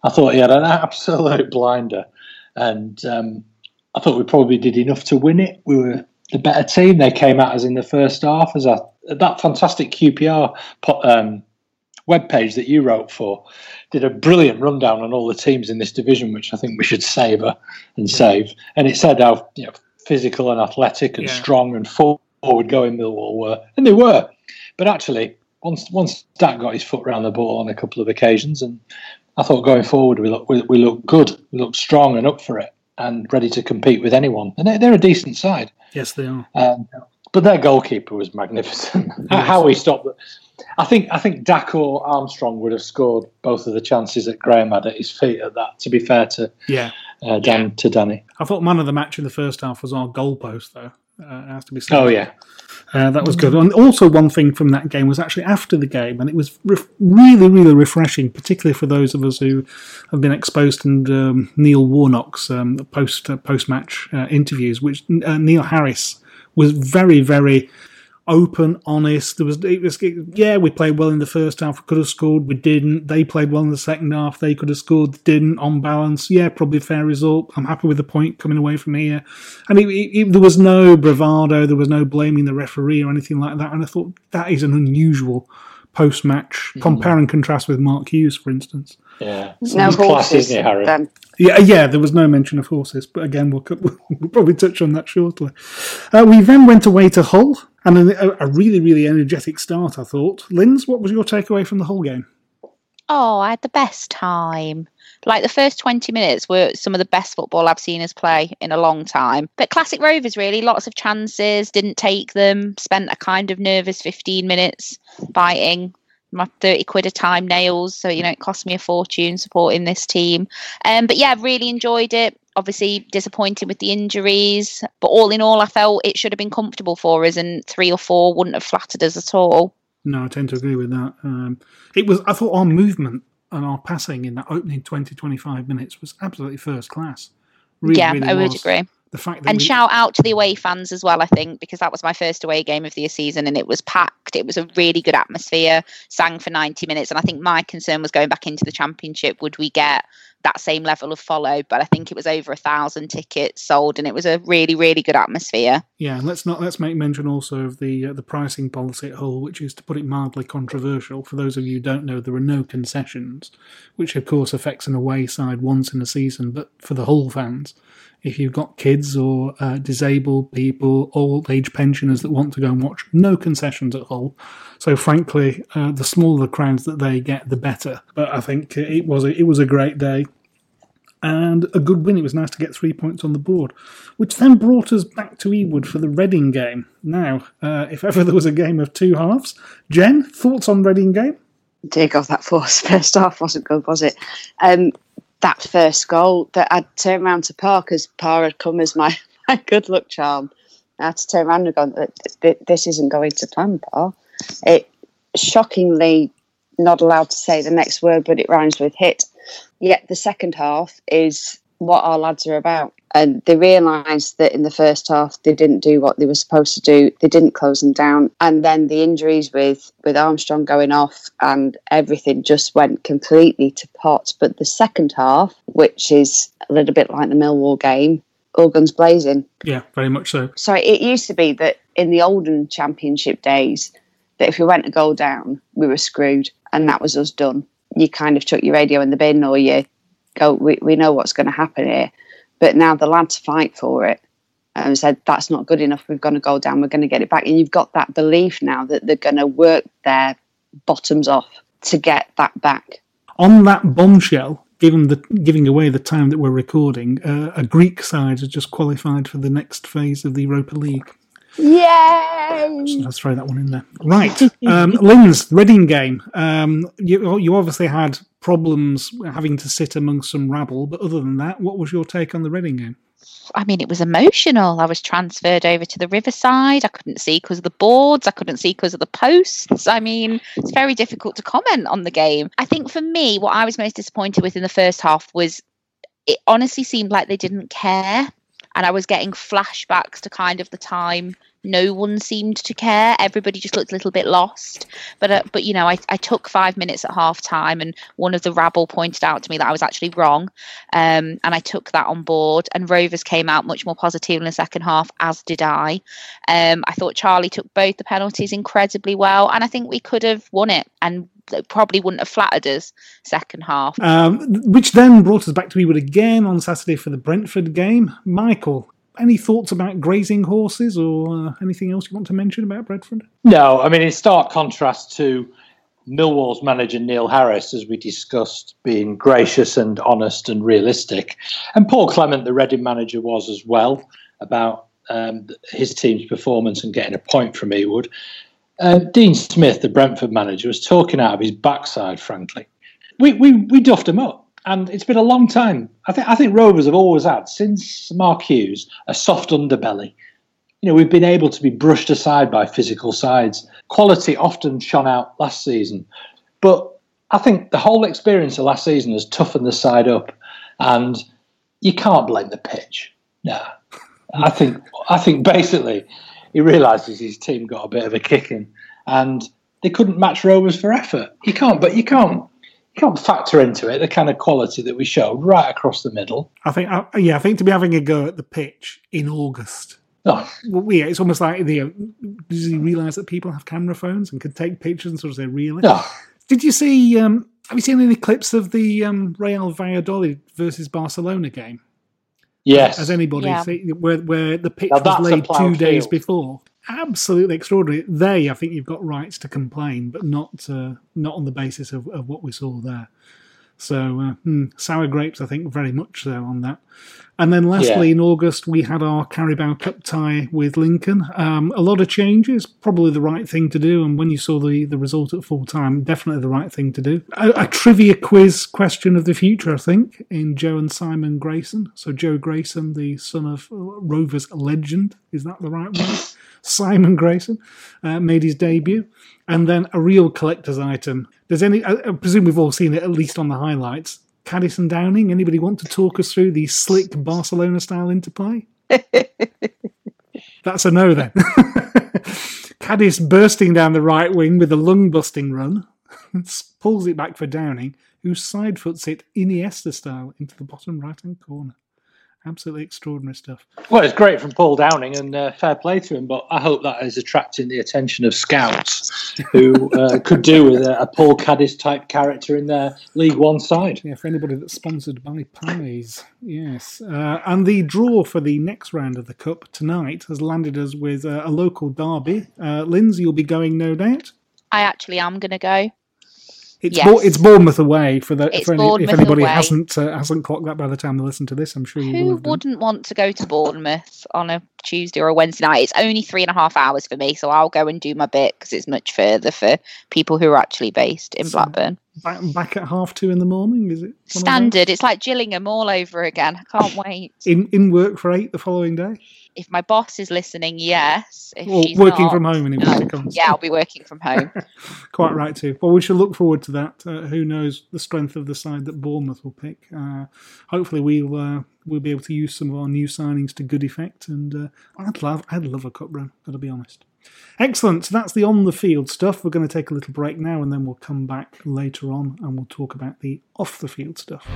I thought he had an absolute blinder. And um, I thought we probably did enough to win it. We were the better team. They came at us in the first half as a, that fantastic QPR um, webpage that you wrote for did a brilliant rundown on all the teams in this division, which I think we should savour and save. And it said how you know physical and athletic and Yeah. strong and forward going Millwall were, and they were. But actually, once once Dack got his foot around the ball on a couple of occasions, and I thought going forward we look we, we look good, we look strong and up for it, and ready to compete with anyone. And they're, they're a decent side. Yes, they are. Um, but their goalkeeper was magnificent. How he stopped. it. I think I think Dack Armstrong would have scored both of the chances that Graham had at his feet at that. To be fair to Yeah, uh, Dan to Danny. I thought man of the match in the first half was our goalpost, though. Uh, it has to be said. Oh yeah, Uh, that was good. And also, one thing from that game was actually after the game, and it was ref- really, really refreshing, particularly for those of us who have been exposed to um, Neil Warnock's um, post uh, post match uh, interviews, which uh, Neil Harris was very, very open, honest. There was, it was, yeah, we played well in the first half. We could have scored, we didn't. They played well in the second half. They could have scored, didn't. On balance, yeah, probably a fair result. I'm happy with the point coming away from here. And it, it, there was no bravado. There was no blaming the referee or anything like that. And I thought that is an unusual post-match mm. compare and contrast with Mark Hughes, for instance. Yeah. No He's class, horses. isn't he, Harry? Then. Yeah, yeah, there was no mention of horses, but again, we'll, we'll probably touch on that shortly. Uh, we then went away to Hull, and a, a really, really energetic start, I thought. Linz, what was your takeaway from the Hull game? Oh, I had the best time. Like the first 20 minutes were some of the best football I've seen us play in a long time. But classic Rovers, really, lots of chances, didn't take them, spent a kind of nervous 15 minutes fighting. My 30 quid a time nails. So, you know, it cost me a fortune supporting this team. Um, but yeah, really enjoyed it. Obviously, disappointed with the injuries. But all in all, I felt it should have been comfortable for us, and three or four wouldn't have flattered us at all. No, I tend to agree with that. Um, it was, I thought our movement and our passing in that opening 20, 25 minutes was absolutely first class. Really, yeah, really I would was. agree. The fact And we- shout out to the away fans as well, I think, because that was my first away game of the season and it was packed. It was a really good atmosphere, sang for 90 minutes. And I think my concern was going back into the championship, would we get that same level of follow, but I think it was over a thousand tickets sold, and it was a really, really good atmosphere. Yeah, and let's not let's make mention also of the uh, the pricing policy at Hull, which is to put it mildly controversial. For those of you who don't know, there are no concessions, which of course affects an away side once in a season. But for the Hull fans, if you've got kids or uh, disabled people, old age pensioners that want to go and watch, no concessions at all. So frankly, uh, the smaller the crowds that they get, the better. But I think it was a, it was a great day and a good win. It was nice to get three points on the board, which then brought us back to Ewood for the Reading game. Now, uh, if ever there was a game of two halves, Jen, thoughts on Reading game? Dear God, that first, first half wasn't good, was it? Um, that first goal that I'd turn around to Parr because Parr had come as my, my good luck charm. I had to turn around and go, this isn't going to plan, Parr. It shockingly not allowed to say the next word, but it rhymes with hit. Yet the second half is what our lads are about. And they realised that in the first half they didn't do what they were supposed to do. They didn't close them down. And then the injuries with, with Armstrong going off and everything just went completely to pot. But the second half, which is a little bit like the Millwall game, all guns blazing. Yeah, very much so. So it used to be that in the olden championship days, that if we went a goal down, we were screwed, and that was us done. You kind of chuck your radio in the bin, or you go, we, we know what's going to happen here. But now the lads fight for it and said, that's not good enough. We've got to go down. We're going to get it back. And you've got that belief now that they're going to work their bottoms off to get that back. On that bombshell, given the giving away the time that we're recording, uh, a Greek side has just qualified for the next phase of the Europa League. Yay! So let's throw that one in there. Right, um, Linz Reading game. Um, you, you obviously had problems having to sit amongst some rabble, but other than that, what was your take on the Reading game? I mean, it was emotional. I was transferred over to the Riverside. I couldn't see because of the boards. I couldn't see because of the posts. I mean, it's very difficult to comment on the game. I think for me, what I was most disappointed with in the first half was it honestly seemed like they didn't care and I was getting flashbacks to kind of the time no one seemed to care. Everybody just looked a little bit lost. But uh, but you know, I, I took five minutes at half time, and one of the rabble pointed out to me that I was actually wrong, um, and I took that on board. And Rovers came out much more positive in the second half, as did I. Um, I thought Charlie took both the penalties incredibly well, and I think we could have won it. And probably wouldn't have flattered us second half. Um, which then brought us back to Ewood again on Saturday for the Brentford game. Michael, any thoughts about grazing horses or uh, anything else you want to mention about Brentford? No, I mean, in stark contrast to Millwall's manager Neil Harris, as we discussed, being gracious and honest and realistic, and Paul Clement, the Reading manager, was as well about um, his team's performance and getting a point from Ewood. Uh, Dean Smith, the Brentford manager, was talking out of his backside. Frankly, we we we duffed him up, and it's been a long time. I think I think Rovers have always had since Mark Hughes a soft underbelly. You know, we've been able to be brushed aside by physical sides. Quality often shone out last season, but I think the whole experience of last season has toughened the side up, and you can't blame the pitch. No, I think I think basically he realises his team got a bit of a kicking, and they couldn't match Rovers for effort. You can't, but you can't. You can't factor into it the kind of quality that we showed right across the middle. I think, uh, yeah, I think to be having a go at the pitch in August. Oh. Well, yeah, it's almost like the. Uh, does he realise that people have camera phones and can take pictures and sort of say, "Really?" Oh. Did you see? Um, have you seen any clips of the um, Real Valladolid versus Barcelona game? Yes. Has anybody Yeah. seen where where the pitch Now was laid two ploughed days before? Absolutely extraordinary. They, I think, you've got rights to complain, but not uh, not on the basis of, of what we saw there. So uh, hmm, sour grapes, I think, very much so on that. And then lastly, Yeah. in August, we had our Carabao Cup tie with Lincoln. Um, a lot of changes, probably the right thing to do. And when you saw the, the result at full time, definitely the right thing to do. A, a trivia quiz question of the future, I think, in Joe and Simon Grayson. So Joe Grayson, the son of Rovers legend, is that the right one? Simon Grayson uh, made his debut, and then a real collector's item. Does any? I, I presume we've all seen it at least on the highlights. Caddis and Downing. Anybody want to talk us through the slick Barcelona style interplay? That's a no then. Caddis bursting down the right wing with a lung busting run. pulls it back for Downing, who side foots it Iniesta style into the bottom right hand corner. Absolutely extraordinary stuff. Well, it's great from Paul Downing, and uh, fair play to him. But I hope that is attracting the attention of scouts who uh, could do with a, a Paul Caddis type character in their League One side. Yeah, for anybody that's sponsored by Pies, yes. Uh, and the draw for the next round of the Cup tonight has landed us with uh, a local derby. Uh, Lindsay, you'll be going, no doubt. I actually am going to go. It's Yes. Bour- it's Bournemouth away for the It's for any, if anybody away. hasn't uh, hasn't clocked that by the time they listen to this. I'm sure you Who wouldn't want to go to Bournemouth on a Tuesday or a Wednesday night? It's only three and a half hours for me, so I'll go and do my bit because it's much further for people who are actually based in So- Blackburn. Back, back at half two in the morning, is it? one of those? Standard. It's like Gillingham all over again. I can't wait. In in work for eight the following day. If my boss is listening, yes. If Or working not, from home no. it becomes- Yeah, I'll be working from home. Quite right too. Well, we shall look forward to that. Uh, who knows the strength of the side that Bournemouth will pick? Uh, hopefully, we'll uh, we'll be able to use some of our new signings to good effect. And uh, I'd love I'd love a cup run. Got to be honest. Excellent. So that's the on the field stuff. We're going to take a little break now, and then we'll come back later on and we'll talk about the off the field stuff.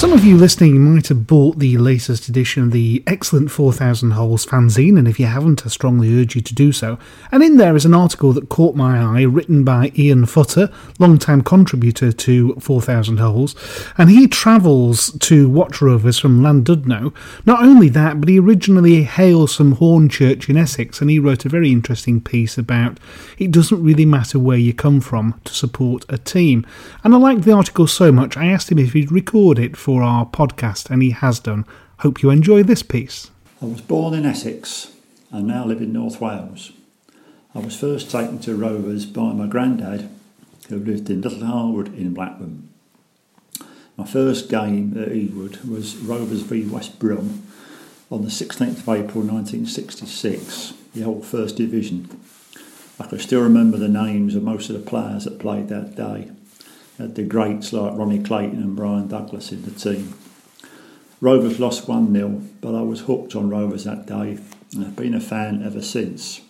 Some of you listening might have bought the latest edition of the excellent 4000 Holes fanzine, and if you haven't, I strongly urge you to do so. And in there is an article that caught my eye, written by Ian Futter, long-time contributor to 4000 Holes, and he travels to watch rovers from Llandudno. Not only that, but he originally hails from Hornchurch in Essex, and he wrote a very interesting piece about it doesn't really matter where you come from to support a team. And I liked the article so much, I asked him if he'd record it for our podcast, and he has done. Hope you enjoy this piece. I was born in Essex and now live in North Wales. I was first taken to Rovers by my granddad, who lived in Little Harwood in Blackburn. My first game at Ewood was Rovers v West Brom on the 16th of April 1966, the old First Division. I can still remember the names of most of the players that played that day. Had the greats like Ronnie Clayton and Bryan Douglas in the team. Rovers lost 1 0, but I was hooked on Rovers that day and I've been a fan ever since.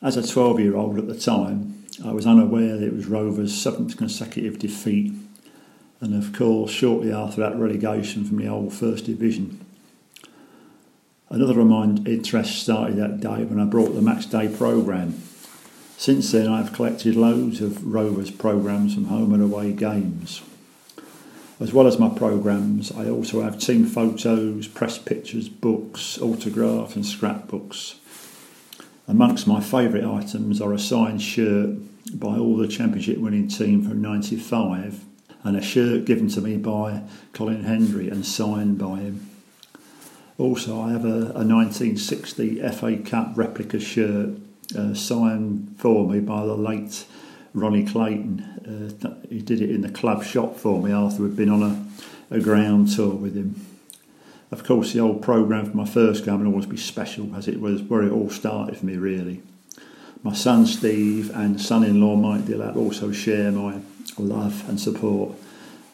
As a 12 year old at the time, I was unaware that it was Rovers' seventh consecutive defeat, and of course, shortly after that relegation from the old First Division. Another of my interests started that day when I brought the match day programme. Since then, I've collected loads of Rovers programmes from home and away games. As well as my programmes, I also have team photos, press pictures, books, autographs, and scrapbooks. Amongst my favourite items are a signed shirt by all the championship winning team from 95 and a shirt given to me by Colin Hendry and signed by him. Also, I have a, a 1960 FA Cup replica shirt uh, signed for me by the late Ronnie Clayton. Uh, he did it in the club shop for me after we'd been on a, a ground tour with him. Of course, the old programme for my first game will always be special as it was where it all started for me, really. My son Steve and son in law Mike Dillap also share my love and support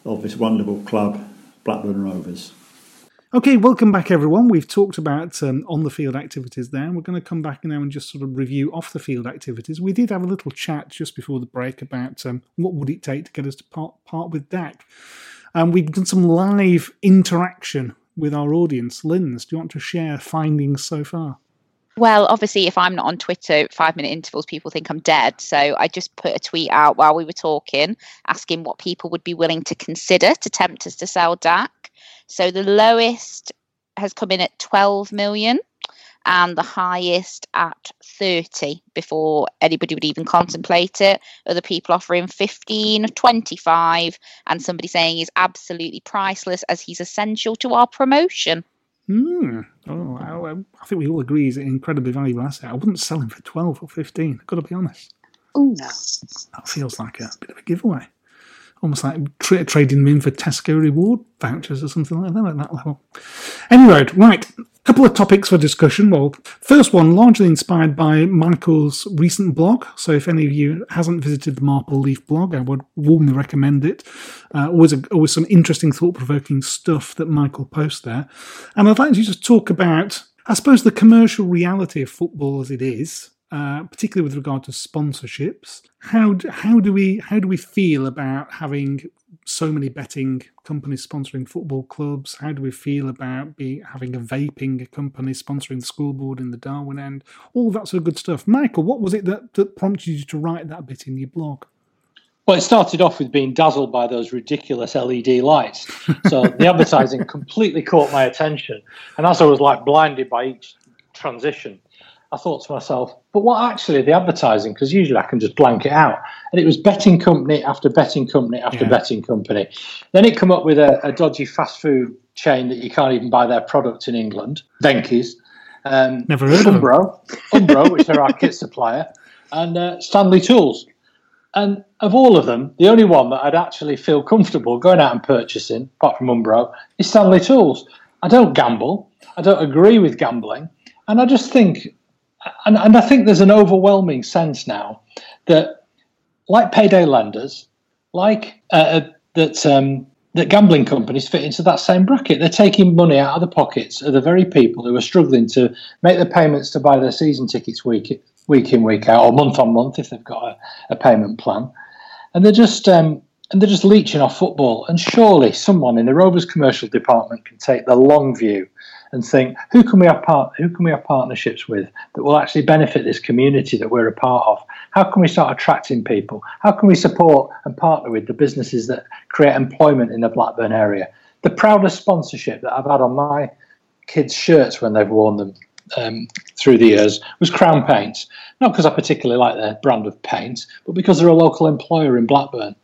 of this wonderful club, Blackburn Rovers. Okay, welcome back, everyone. We've talked about um, on the field activities there. We're going to come back now and just sort of review off the field activities. We did have a little chat just before the break about um, what would it take to get us to part, part with Dack. Um, we've done some live interaction with our audience. Linz, do you want to share findings so far? Well, obviously, if I'm not on Twitter, five minute intervals, people think I'm dead. So I just put a tweet out while we were talking, asking what people would be willing to consider to tempt us to sell Dack. So the lowest has come in at 12 million and the highest at 30 before anybody would even contemplate it. Other people offering 15, 25, and somebody saying he's absolutely priceless as he's essential to our promotion. Hmm. Oh, I, I think we all agree he's an incredibly valuable asset. I wouldn't sell him for 12 or 15, I've got to be honest. Oh, no. That feels like a bit of a giveaway. Almost like tra- trading them in for Tesco reward vouchers or something like that at that level. Anyway, right, a couple of topics for discussion. Well, first one, largely inspired by Michael's recent blog. So if any of you hasn't visited the Maple Leaf blog, I would warmly recommend it. Uh, always, a, always some interesting, thought-provoking stuff that Michael posts there. And I'd like to just talk about, I suppose, the commercial reality of football as it is uh, particularly with regard to sponsorships. How do, how do we how do we feel about having so many betting companies sponsoring football clubs? How do we feel about being having a vaping company sponsoring the school board in the Darwin end? All that sort of good stuff. Michael, what was it that, that prompted you to write that bit in your blog? Well, it started off with being dazzled by those ridiculous LED lights. So the advertising completely caught my attention. And as I was like blinded by each transition, I thought to myself, but what actually the advertising? Because usually I can just blank it out. And it was betting company after betting company after yeah. betting company. Then it come up with a, a, dodgy fast food chain that you can't even buy their product in England, Venky's. Um, Never heard Umbro, of Umbro, which are our kit supplier, and uh, Stanley Tools. And of all of them, the only one that I'd actually feel comfortable going out and purchasing, apart from Umbro, is Stanley Tools. I don't gamble. I don't agree with gambling. And I just think and, and I think there's an overwhelming sense now that, like payday lenders, like uh, uh, that, um, that gambling companies fit into that same bracket. They're taking money out of the pockets of the very people who are struggling to make the payments to buy their season tickets week week in week out or month on month if they've got a, a payment plan, and they're just um, and they're just leeching off football. And surely someone in the Rovers commercial department can take the long view and think who can we have part who can we have partnerships with that will actually benefit this community that we're a part of? How can we start attracting people? How can we support and partner with the businesses that create employment in the blackburn area? The proudest sponsorship that i've had on my kids shirts when they've worn them um, through the years was crown paints. Not because i particularly like their brand of paint but because they're a local employer in blackburn.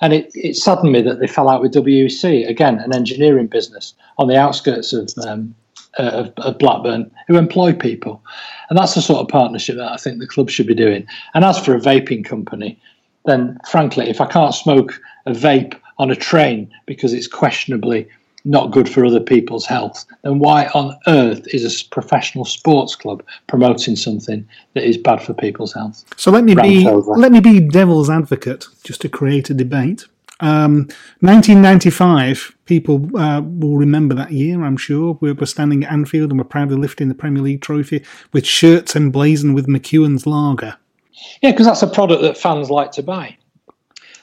And it, it saddened me that they fell out with WEC, again, an engineering business on the outskirts of um, Uh, of, of, Blackburn who employ people. And that's the sort of partnership that I think the club should be doing. And as for a vaping company, then frankly, if I can't smoke a vape on a train because it's questionably not good for other people's health, then why on earth is a professional sports club promoting something that is bad for people's health? So let me be let me be devil's advocate just to create a debate. Um, 1995, people uh, will remember that year, I'm sure. We were standing at Anfield and we're proudly lifting the Premier League trophy with shirts emblazoned with McEwan's lager. Yeah, because that's a product that fans like to buy.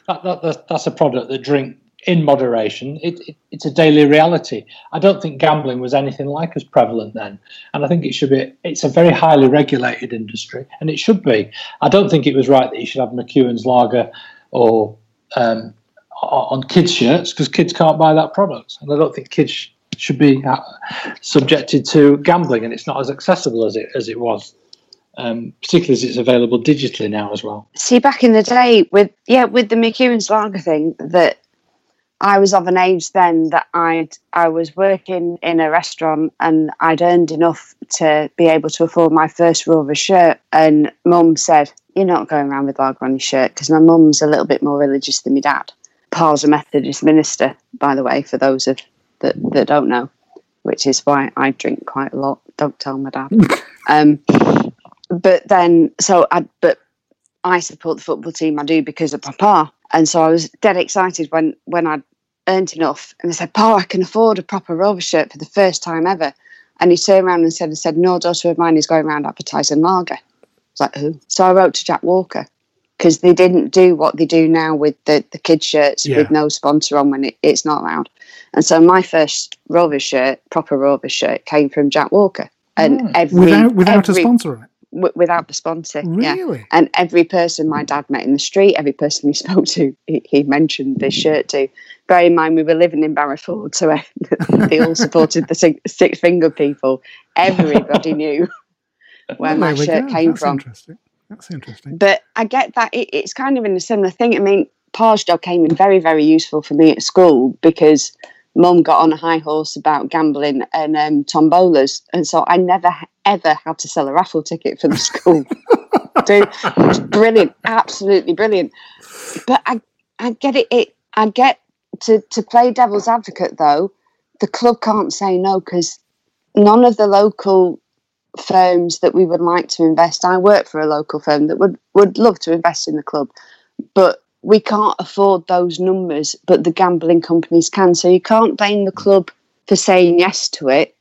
That, that, that, that's a product that drink in moderation. It, it, it's a daily reality. I don't think gambling was anything like as prevalent then, and I think it should be. It's a very highly regulated industry, and it should be. I don't think it was right that you should have McEwan's lager or um, on kids' shirts because kids can't buy that product, and I don't think kids should be uh, subjected to gambling, and it's not as accessible as it as it was. Um, particularly as it's available digitally now as well. See, back in the day, with yeah, with the McEwan's lager thing, that I was of an age then that I'd I was working in a restaurant and I'd earned enough to be able to afford my first Rover shirt. And Mum said, "You're not going around with lager on your shirt," because my mum's a little bit more religious than my dad. Pa's a Methodist minister, by the way, for those of that, that don't know, which is why I drink quite a lot. Don't tell my dad. um, but then, so I, but I support the football team. I do because of Papa, and so I was dead excited when when I earned enough, and I said, "Pa, I can afford a proper Rover shirt for the first time ever." And he turned around and said, "and said no daughter of mine is going around advertising lager." I was like, "Who?" So I wrote to Jack Walker, because they didn't do what they do now with the, the kid shirts yeah. with no sponsor on when it, it's not allowed. And so my first Rover shirt, proper Rover shirt, came from Jack Walker. And oh. every without without every, a sponsor on it. W- without the sponsor, really? Yeah. And every person my dad met in the street, every person he spoke to, he, he mentioned this shirt to. Bear in mind, we were living in Barrowford, so they all supported the six, six finger people. Everybody knew where my shirt go. came That's from. Interesting. That's interesting. But I get that it, it's kind of in a similar thing. I mean, dog came in very, very useful for me at school because mum got on a high horse about gambling and um, tombolas. And so I never, ever had to sell a raffle ticket for the school. Dude, it was brilliant, absolutely brilliant. But I, I get it. It I get to to play devil's advocate though. The club can't say no because none of the local firms that we would like to invest. I work for a local firm that would would love to invest in the club, but we can't afford those numbers. But the gambling companies can. So you can't blame the club for saying yes to it.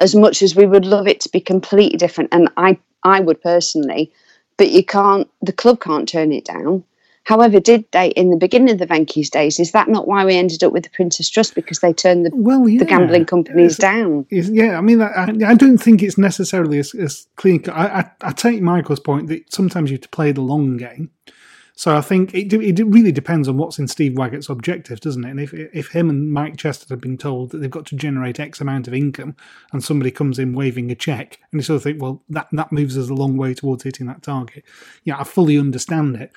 As much as we would love it to be completely different, and I I would personally, but you can't. The club can't turn it down. However, did they in the beginning of the Venky's days? Is that not why we ended up with the Prince's Trust because they turned the, well, yeah. the gambling companies down? yeah, I mean, I, I don't think it's necessarily as, as clean. I, I, I take Michael's point that sometimes you have to play the long game. So I think it, it really depends on what's in Steve Waggott's objective, doesn't it? And if if him and Mike Cheston have been told that they've got to generate X amount of income, and somebody comes in waving a check, and you sort of think, well, that that moves us a long way towards hitting that target. Yeah, I fully understand it.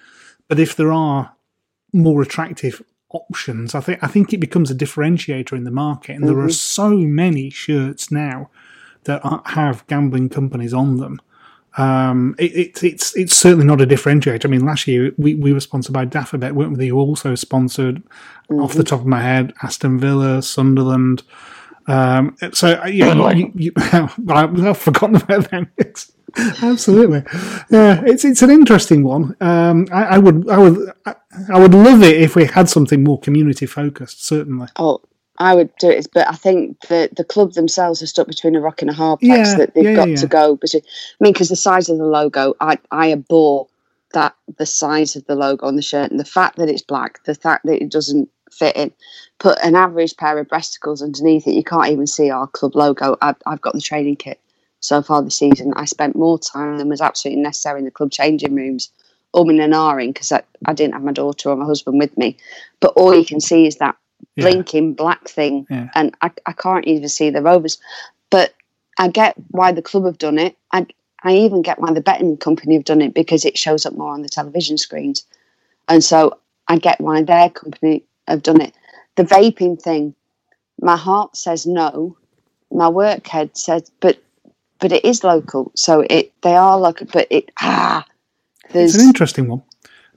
But if there are more attractive options, I think I think it becomes a differentiator in the market, and mm-hmm. there are mm-hmm. so many shirts now that are, have gambling companies on them um, it, it, it's it's certainly not a differentiator. I mean, last year we, we were sponsored by Dafabet, weren't we? Who also sponsored, mm-hmm. off the top of my head, Aston Villa, Sunderland. Um, so yeah, you, you, I've forgotten about them. It's, absolutely, yeah. It's it's an interesting one. Um, I, I, would I would I would love it if we had something more community focused. Certainly. Oh, I would do it, but I think the the club themselves are stuck between a rock and a hard place yeah, that they've yeah, got yeah. to go. But I mean, because the size of the logo, I I abhor that the size of the logo on the shirt and the fact that it's black, the fact that it doesn't fit in. Put an average pair of breasticles underneath it, you can't even see our club logo. I've, I've got the training kit so far this season. I spent more time than was absolutely necessary in the club changing rooms, umming and ahhing because I, I didn't have my daughter or my husband with me. But all you can see is that blinking yeah. black thing, yeah. and I, I can't even see the Rovers. But I get why the club have done it. I I even get why the betting company have done it because it shows up more on the television screens, and so I get why their company have done it. The vaping thing, my heart says no, my work head says, but but it is local, so it they are local, but it ah. It's an interesting one.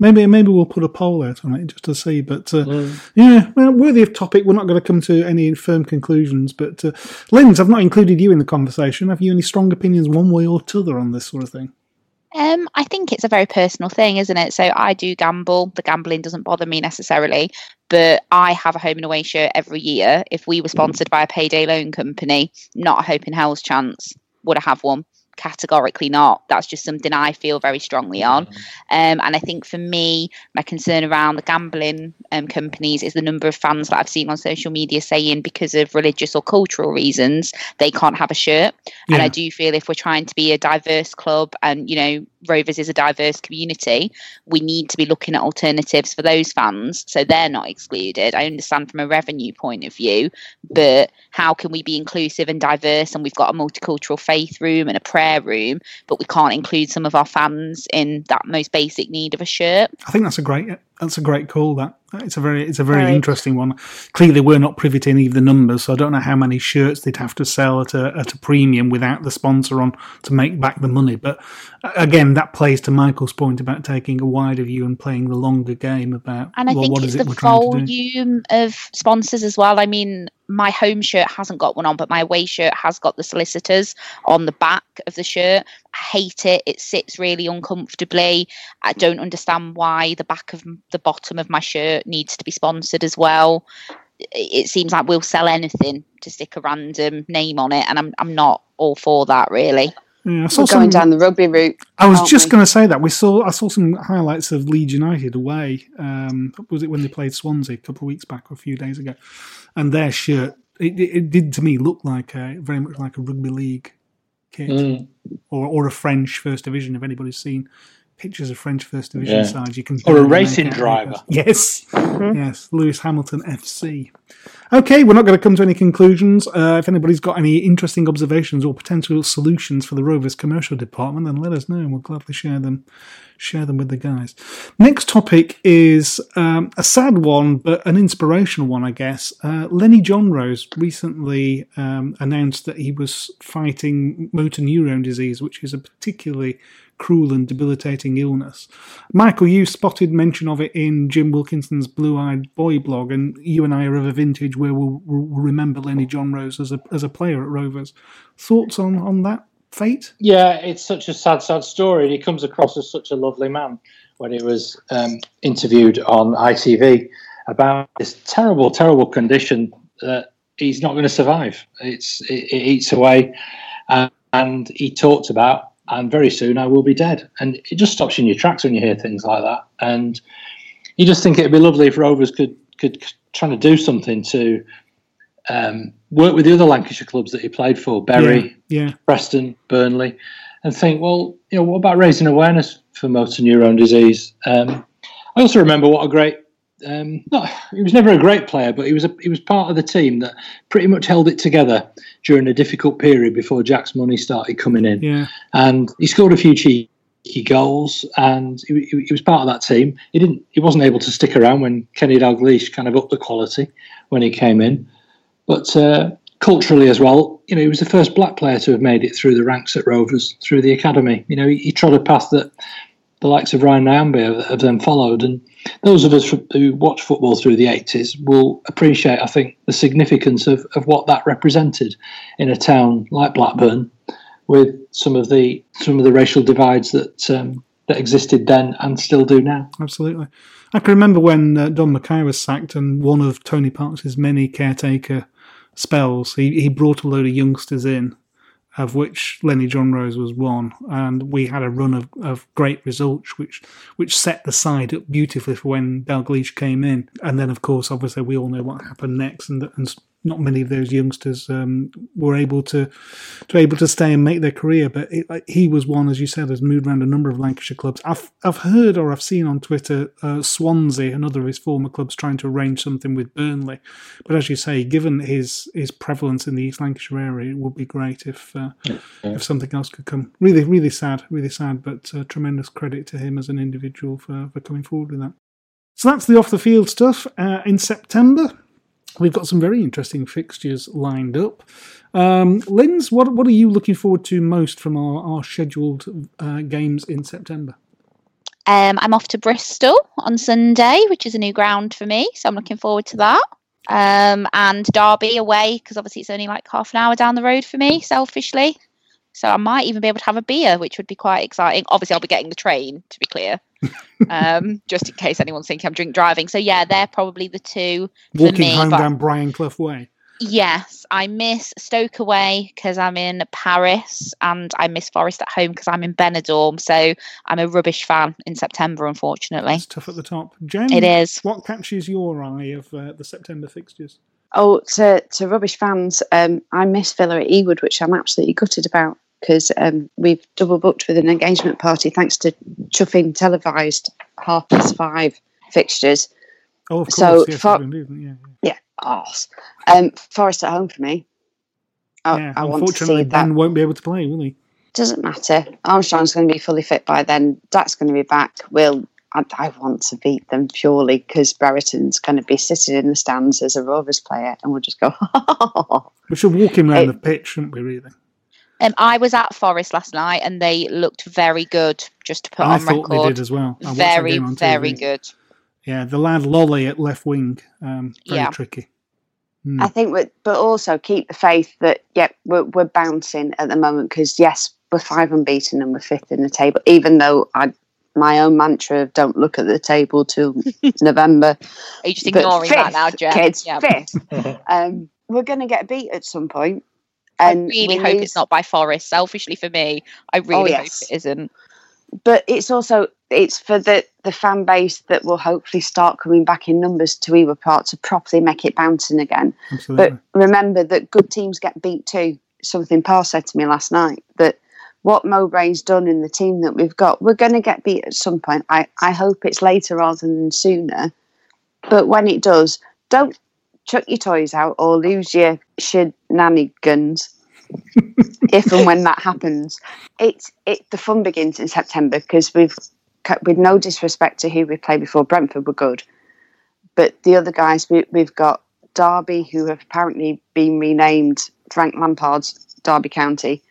Maybe maybe we'll put a poll out on it just to see. But uh, mm. yeah, well, worthy of topic. We're not going to come to any firm conclusions. But uh, Linz, I've not included you in the conversation. Have you any strong opinions one way or t'other on this sort of thing? Um, I think it's a very personal thing, isn't it? So I do gamble. The gambling doesn't bother me necessarily, but I have a home and away shirt every year. If we were sponsored by a payday loan company, not a hope in hell's chance would I have one categorically not. That's just something I feel very strongly on. Um, and I think for me, my concern around the gambling um, companies is the number of fans that I've seen on social media saying because of religious or cultural reasons they can't have a shirt. Yeah. And I do feel if we're trying to be a diverse club and, you know, Rovers is a diverse community, we need to be looking at alternatives for those fans so they're not excluded. I understand from a revenue point of view, but how can we be inclusive and diverse and we've got a multicultural faith room and a prayer room, but we can't include some of our fans in that most basic need of a shirt? I think that's a great that's a great call. That it's a very it's a very right. interesting one. Clearly, we're not privy to any of the numbers, so I don't know how many shirts they'd have to sell at a at a premium without the sponsor on to make back the money. But uh, again, that plays to Michael's point about taking a wider view and playing the longer game about. And I well, think what it's it the we're trying to do? volume of sponsors as well. I mean, my home shirt hasn't got one on, but my away shirt has got the solicitors on the back of the shirt. I hate it. It sits really uncomfortably. I don't understand why the back of the bottom of my shirt needs to be sponsored as well. It seems like we'll sell anything to stick a random name on it, and I'm I'm not all for that really. Yeah, We're some, going down the rugby route. I was just going to say that we saw. I saw some highlights of Leeds United away. Um, was it when they played Swansea a couple of weeks back or a few days ago? And their shirt, it, it did to me look like a very much like a rugby league kit mm. or or a French First Division. If anybody's seen pictures of French First Division Yeah. sides, you can Or a racing make out driver. who it is. Yes, yes, Lewis Hamilton FC. Okay, we're not going to come to any conclusions. Uh, if anybody's got any interesting observations or potential solutions for the Rovers commercial department, then let us know, and we'll gladly share them. Share them with the guys. Next topic is um, a sad one, but an inspirational one, I guess. Uh, Lenny Johnrose recently um, announced that he was fighting motor neurone disease, which is a particularly cruel and debilitating illness. Michael, you spotted mention of it in Jim Wilkinson's Blue Eyed Boy blog, and you and I are of a vintage where we'll, we'll remember Lenny Johnrose as a as a player at Rovers. Thoughts on on that fate? Yeah, it's such a sad, sad story. And he comes across as such a lovely man when he was um, interviewed on ITV about this terrible, terrible condition that he's not going to survive. It's it, it eats away, uh, and he talked about, and very soon I will be dead. And it just stops you in your tracks when you hear things like that. And you just think it'd be lovely if Rovers could could try to do something to um, work with the other Lancashire clubs that he played for, Bury, yeah, yeah. Preston, Burnley, and think, well, you know, what about raising awareness for motor neurone disease? Um, I also remember what a great um, not, he was never a great player, but he was a, he was part of the team that pretty much held it together during a difficult period before Jack's money started coming in. Yeah. And he scored a few cheeky goals, and he, he, was part of that team. He didn't he wasn't able to stick around when Kenny Dalglish kind of upped the quality when he came in, but uh, culturally as well, you know, he was the first black player to have made it through the ranks at Rovers through the academy. You know, he, he trod a path that the likes of Ryan Nyambe have, then followed. And those of us who watch football through the 80s will appreciate, I think, the significance of, of what that represented in a town like Blackburn with some of the some of the racial divides that um, that existed then and still do now. Absolutely. I can remember when uh, Don Mackay was sacked and one of Tony Parkes' many caretaker spells, he, he brought a load of youngsters in of which Lenny Johnrose was one, and we had a run of, of great results, which which set the side up beautifully for when Dalglish came in. And then, of course, obviously, we all know what happened next, and, and not many of those youngsters um, were able to to able to stay and make their career. But it, he was one, as you said, has moved around a number of Lancashire clubs. I've I've heard or I've seen on Twitter uh, Swansea, another of his former clubs, trying to arrange something with Burnley. But as you say, given his his prevalence in the East Lancashire area, it would be great if uh, yeah. if something else could come. Really, really sad, really sad. But uh, tremendous credit to him as an individual for for coming forward with that. So that's the off the field stuff. Uh, in September, We've got some very interesting fixtures lined up. Um, Linz, what what are you looking forward to most from our, our scheduled uh, games in September? Um, I'm off to Bristol on Sunday, which is a new ground for me, so I'm looking forward to that. Um, and Derby away because obviously it's only like half an hour down the road for me, selfishly. So I might even be able to have a beer, which would be quite exciting. Obviously, I'll be getting the train, to be clear, um, just in case anyone's thinking I'm drink driving. So yeah, they're probably the two. Walking me, home down Brian Clough Way. Yes, I miss Stoke away because I'm in Paris, and I miss Forest at home because I'm in Benidorm. So I'm a rubbish fan in September, unfortunately. It's tough at the top. Jen, it is. What catches your eye of uh, the September fixtures? Oh, to, to rubbish fans, um, I miss Villa at Ewood, which I'm absolutely gutted about because um, we've double booked with an engagement party thanks to chuffing televised half past five fixtures. Oh, of course. So, yes, for, indeed, yeah, yeah, arse. Um, Forest at home for me. I, yeah, I want to unfortunately, see that. Ben won't be able to play, will he? Doesn't matter. Armstrong's going to be fully fit by then. Dack's going to be back. Will I, I want to beat them purely because Brereton's going to be sitting in the stands as a Rovers player, and we'll just go. We should walk him around It- the pitch, shouldn't we? Really? Um, I was at Forest last night, and they looked very good. Just to put I on thought record, they did as well. I very, very good. Yeah, the lad Lolley at left wing, um, very Yeah. tricky. Hmm. I think, we but also keep the faith that yep, we're, we're bouncing at the moment because yes, we're five unbeaten and we're fifth in the table. Even though I, my own mantra of don't look at the table till November. Are you just But ignoring that now, Jen? Kids, Yeah. fifth. um, we're going to get beat at some point. I really hope it's not by Forest. Selfishly for me, I oh, really yes. hope it isn't. but it's also it's for the the fan base that will hopefully start coming back in numbers to Ewood Park to properly make it bouncing again. Absolutely. But remember that good teams get beat too. Something Paul said to me last night that what Mowbray's done in the team that we've got, we're going to get beat at some point. I, I hope it's later rather than sooner. But when it does, don't chuck your toys out or lose your shenanigans if and when that happens. It's it the fun begins in September because we've with no disrespect to who we played before. Brentford were good, but the other guys we, we've got Derby, who have apparently been renamed Frank Lampard's Derby County.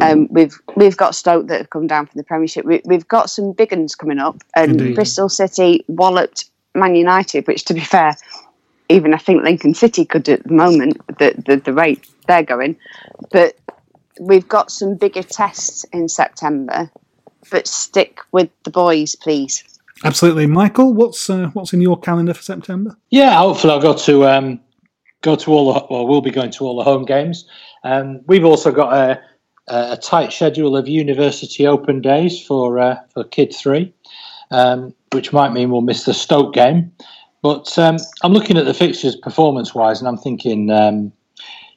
Um, we've we've got Stoke that have come down from the Premiership. We, we've got some big uns coming up, and Indeed. Bristol City walloped Man United, which, to be fair, even I think Lincoln City could at the moment the the, the rate they're going. But we've got some bigger tests in September. But stick with the boys, please. Absolutely, Michael. What's uh, what's in your calendar for September? Yeah, hopefully I'll go to um, go to all the well, we'll be going to all the home games. Um, we've also got a, a tight schedule of university open days for uh, for Kid Three, um, which might mean we'll miss the Stoke game. But um, I'm looking at the fixtures performance wise, and I'm thinking, um,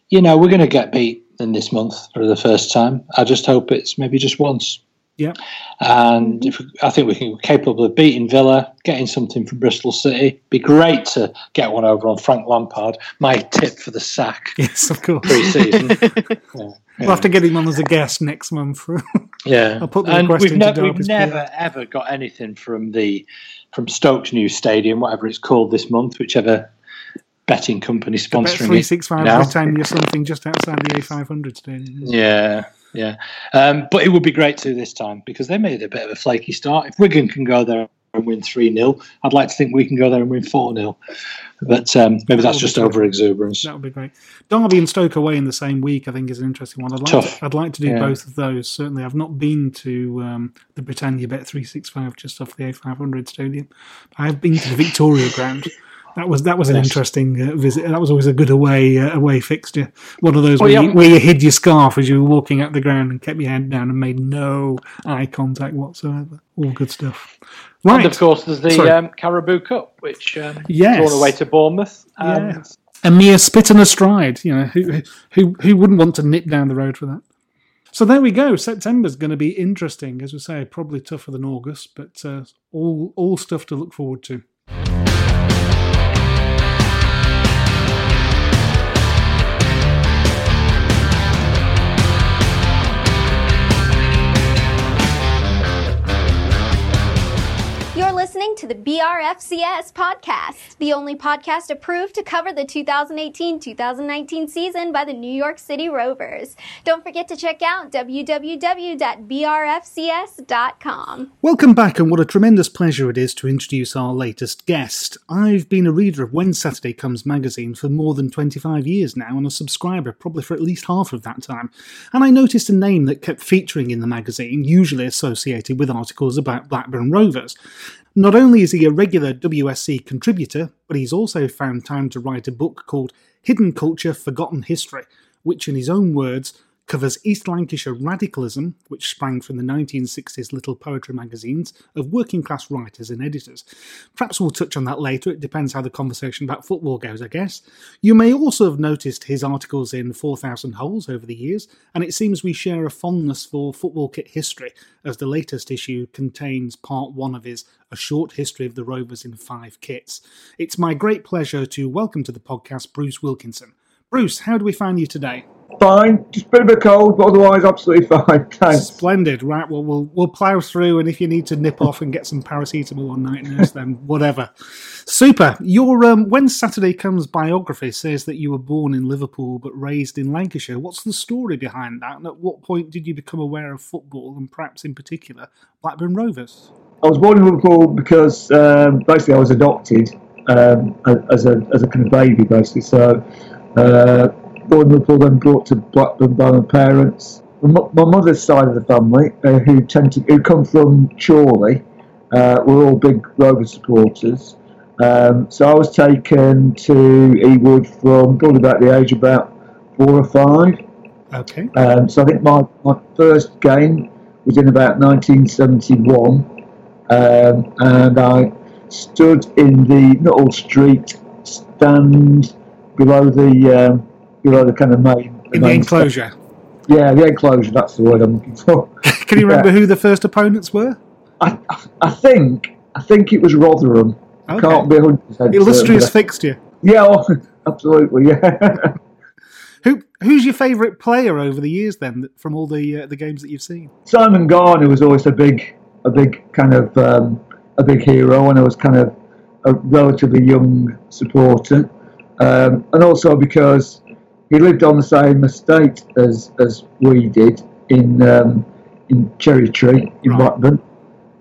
you know, we're going to get beat in this month for the first time. I just hope it's maybe just once. Yeah. And if I think we can be capable of beating Villa, getting something from Bristol City. Be great to get one over on Frank Lampard. My tip for the sack. Yes, of course. Pre-season. yeah. We'll have to get him on as a guest next month. Yeah, I'll put the and request we've, ne- we've never ever got anything from the from Stokes new stadium, whatever it's called this month, whichever betting company sponsoring three it six five every time you're something just outside the A five hundred stadium. Yeah, yeah. Um, but it would be great to this time because they made a bit of a flaky start. If Wigan can go there and win 3 0, I'd like to think we can go there and win 4 0. But um, maybe that's just over exuberance. That would be great. Derby and Stoke away in the same week, I think, is an interesting one. I'd like, Tough. to, I'd like to do Yeah. both of those. Certainly, I've not been to um, the Britannia Bet three six five just off the A five hundred stadium. I have been to the Victoria Ground. That was that was an Yes. interesting uh, visit. That was always a good away uh, away fixture. One of those Well, where, yeah. you, where you hid your scarf as you were walking up the ground and kept your head down and made no eye contact whatsoever. All good stuff. Right. And of course, there's the um, Carabao Cup, which um, Yes. drawn away to Bournemouth. Um, Yeah. a mere spit and a stride. You know, who who who wouldn't want to nip down the road for that? So there we go. September's going to be interesting, as we say, probably tougher than August, but uh, all all stuff to look forward to. To the BRFCS podcast, the only podcast approved to cover the 2018 2019 season by the New York City Rovers. Don't forget to check out www.brfcs.com. Welcome back, and what a tremendous pleasure it is to introduce our latest guest. I've been a reader of When Saturday Comes magazine for more than 25 years now, and a subscriber probably for at least half of that time. And I noticed a name that kept featuring in the magazine, usually associated with articles about Blackburn Rovers. Not only is he a regular WSC contributor, but he's also found time to write a book called Hidden Culture Forgotten History, which, in his own words, covers East Lancashire radicalism, which sprang from the 1960s little poetry magazines of working class writers and editors. Perhaps we'll touch on that later, it depends how the conversation about football goes, I guess. You may also have noticed his articles in 4,000 Holes over the years, and it seems we share a fondness for football kit history, as the latest issue contains part one of his A Short History of the Rovers in Five Kits. It's my great pleasure to welcome to the podcast Bruce Wilkinson. Bruce, how do we find you today? Fine, just a bit of a cold, but otherwise absolutely fine. Thanks. Splendid, right? Well, we'll we'll plough through, and if you need to nip off and get some paracetamol on night nurse, then whatever. Super. Your um, when Saturday comes biography says that you were born in Liverpool but raised in Lancashire. What's the story behind that? And at what point did you become aware of football, and perhaps in particular Blackburn Rovers? I was born in Liverpool because um, basically I was adopted um, as a as a kind of baby, basically. So, uh, born in Liverpool, then brought to Blackburn by my parents. My, my mother's side of the family, uh, who tend to who come from Chorley, uh, were all big Rover supporters. Um, so I was taken to Ewood from probably about the age of about four or five. Okay. Um, so I think my, my first game was in about 1971, um, and I stood in the Nuttall Street stand below the um, below the kind of main In the main enclosure. stand. Yeah, the enclosure. That's the word I'm looking for. Can you remember who the first opponents were? I, I think I think it was Rotherham. I Okay. can't be 100 percent Illustrious fixture. Yeah, oh, absolutely. Yeah. Who who's your favourite player over the years then, from all the uh, the games that you've seen? Simon Garner was always a big, a big kind of um, a big hero, and I was kind of a relatively young supporter, um, and also because he lived on the same estate as as we did, in um, in Cherry Tree in Right. Blackburn.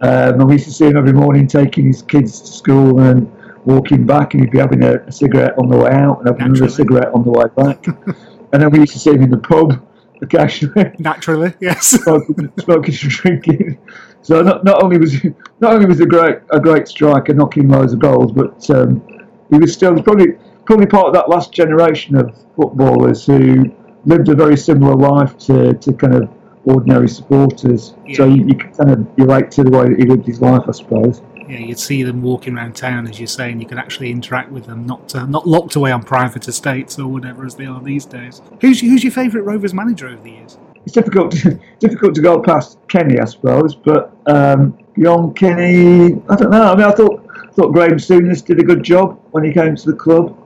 Um, and we used to see him every morning taking his kids to school and walking back, and he'd be having a, a cigarette on the way out and having another cigarette on the way back. and then we used to see him in the pub occasionally. Naturally, yes. smoking, smoking and drinking. So not, not only was he, not only was a great a great striker, knocking loads of goals, but um, he was still probably probably part of that last generation of footballers who lived a very similar life to, to kind of ordinary supporters. So you, you can kind of relate to the way that he lived his life, I suppose. Yeah, you'd see them walking around town, as you say, and you could actually interact with them, not uh, not locked away on private estates or whatever as they are these days. Who's who's your favourite Rovers manager over the years? It's difficult to, difficult to go past Kenny, I suppose, but um, beyond Kenny, I don't know. I mean, I thought thought Graham Souness did a good job when he came to the club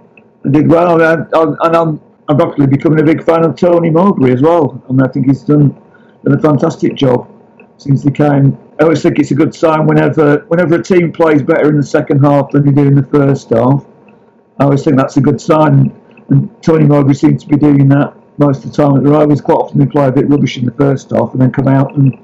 did well. I, and I'm I'm rapidly becoming a big fan of Tony Mowbray as well. I mean, I think he's done done a fantastic job since he came. I always think it's a good sign whenever whenever a team plays better in the second half than they do in the first half. I always think that's a good sign, and Tony Mowbray seems to be doing that most of the time at the Rovers. Quite often they play a bit rubbish in the first half and then come out and,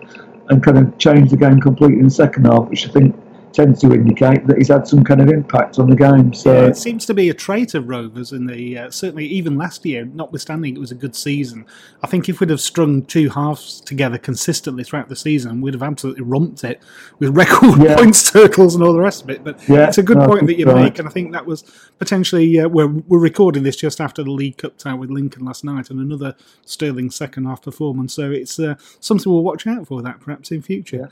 and kind of change the game completely in the second half, which I think tends to indicate that he's had some kind of impact on the game. So Yeah, it seems to be a trait of Rovers in the uh, certainly even last year, notwithstanding it was a good season. I think if we'd have strung two halves together consistently throughout the season, we'd have absolutely romped it with record Yeah. points totals and all the rest of it. But Yeah, it's a good no, point that you you're make, and I think that was potentially uh, we're we're recording this just after the League Cup tie with Lincoln last night, and another sterling second half performance. So it's uh, something we'll watch out for that perhaps in future.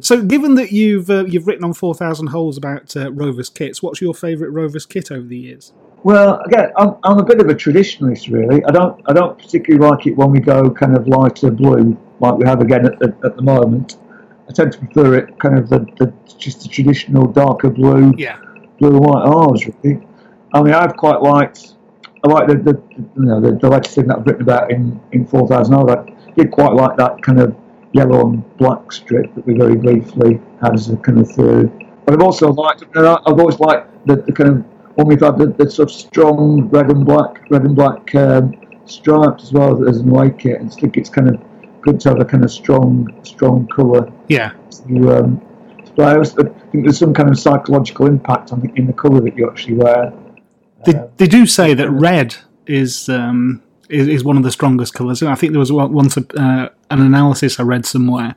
So, given that you've uh, you've written on four thousand holes about uh, Rovers kits, what's your favourite Rovers kit over the years? Well, again, I'm, I'm a bit of a traditionalist, really. I don't I don't particularly like it when we go kind of lighter blue, like we have again at the, at the moment. I tend to prefer it kind of the, the just the traditional darker blue, Yeah. blue and white arms, really. I mean, I've quite liked I like the, the you know the, the latest thing that I've written about in in four thousand holes. I did quite like that kind of yellow and black strip that we very briefly had as a kind of third. But I've also liked I've always liked the, the kind of when we've had the, the sort of strong red and black red and black um, stripes as well as kit. And I think it's kind of good to have a kind of strong strong colour Yeah. to um, play. I also think there's some kind of psychological impact on the, in the colour that you actually wear. They, they do say that red is um, is, is one of the strongest colours. And I think there was once a, uh, an analysis I read somewhere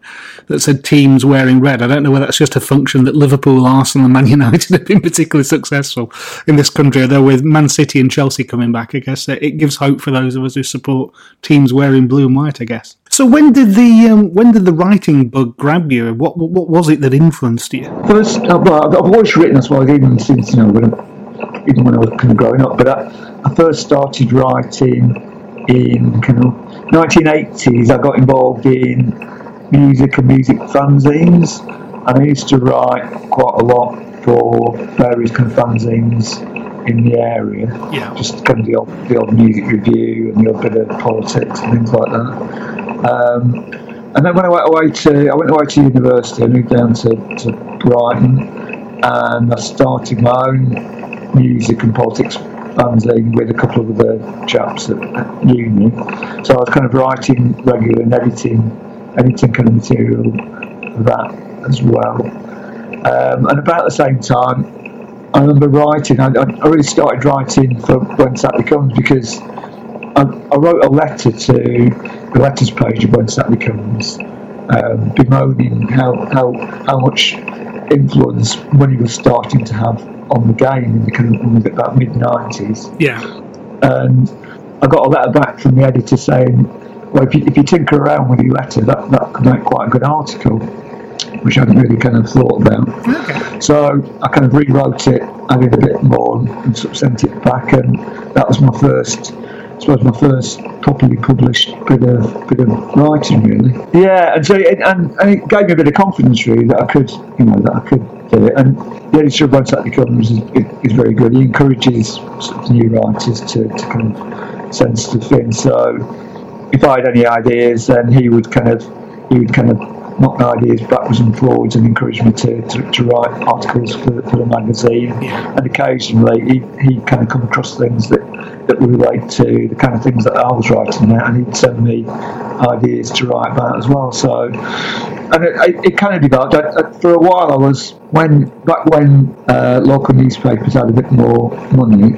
that said teams wearing red. I don't know whether that's just a function that Liverpool, Arsenal, and Man United have been particularly successful in this country. Although with Man City and Chelsea coming back, I guess uh, it gives hope for those of us who support teams wearing blue and white. I guess. So when did the um, when did the writing bug grab you? What what, was it that influenced you? Uh, well, I've I've always written as well, even since you know, when even when I was kind of growing up. But I, I first started writing in kind of 1980s. I got involved in music and music fanzines, and I used to write quite a lot for various kind of fanzines in the area. Yeah. Just kind of the old, the odd music review and the odd bit of politics and things like that. Um, and then when I went away to, I went away to university. I moved down to, to Brighton, and I started my own music and politics fanzine with a couple of other chaps at, at uni. So I was kind of writing regular and editing, editing kind of material for that as well. Um, and about the same time, I remember writing. I, I really started writing for When Saturday Comes because I, I wrote a letter to the letters page of When Saturday Comes, um, bemoaning how, how how much influence money was starting to have on the game in the kind of about mid nineties. Yeah. And I got a letter back from the editor saying, "Well, if you, if you tinker around with your letter, that that could make quite a good article." Which I hadn't really kind of thought about. So I kind of rewrote it, added a bit more, and sort of sent it back, and that was my first, Suppose, my first properly published bit of bit of writing, really. Yeah, and so it, and, and it gave me a bit of confidence, really, that I could, you know, that I could do it. And the editor of Saturday Comes is, is very good. He encourages sort of new writers to, to kind of send stuff in. So if I had any ideas, then he would kind of he would kind of knock my ideas backwards and forwards and encouraged me to, to, to write articles for, for the magazine. And occasionally he he kind of come across things that that would relate to the kind of things that I was writing about, and he'd send me ideas to write about as well. So, and it, it kind of developed. I, I, for a while, I was when back when uh, local newspapers had a bit more money.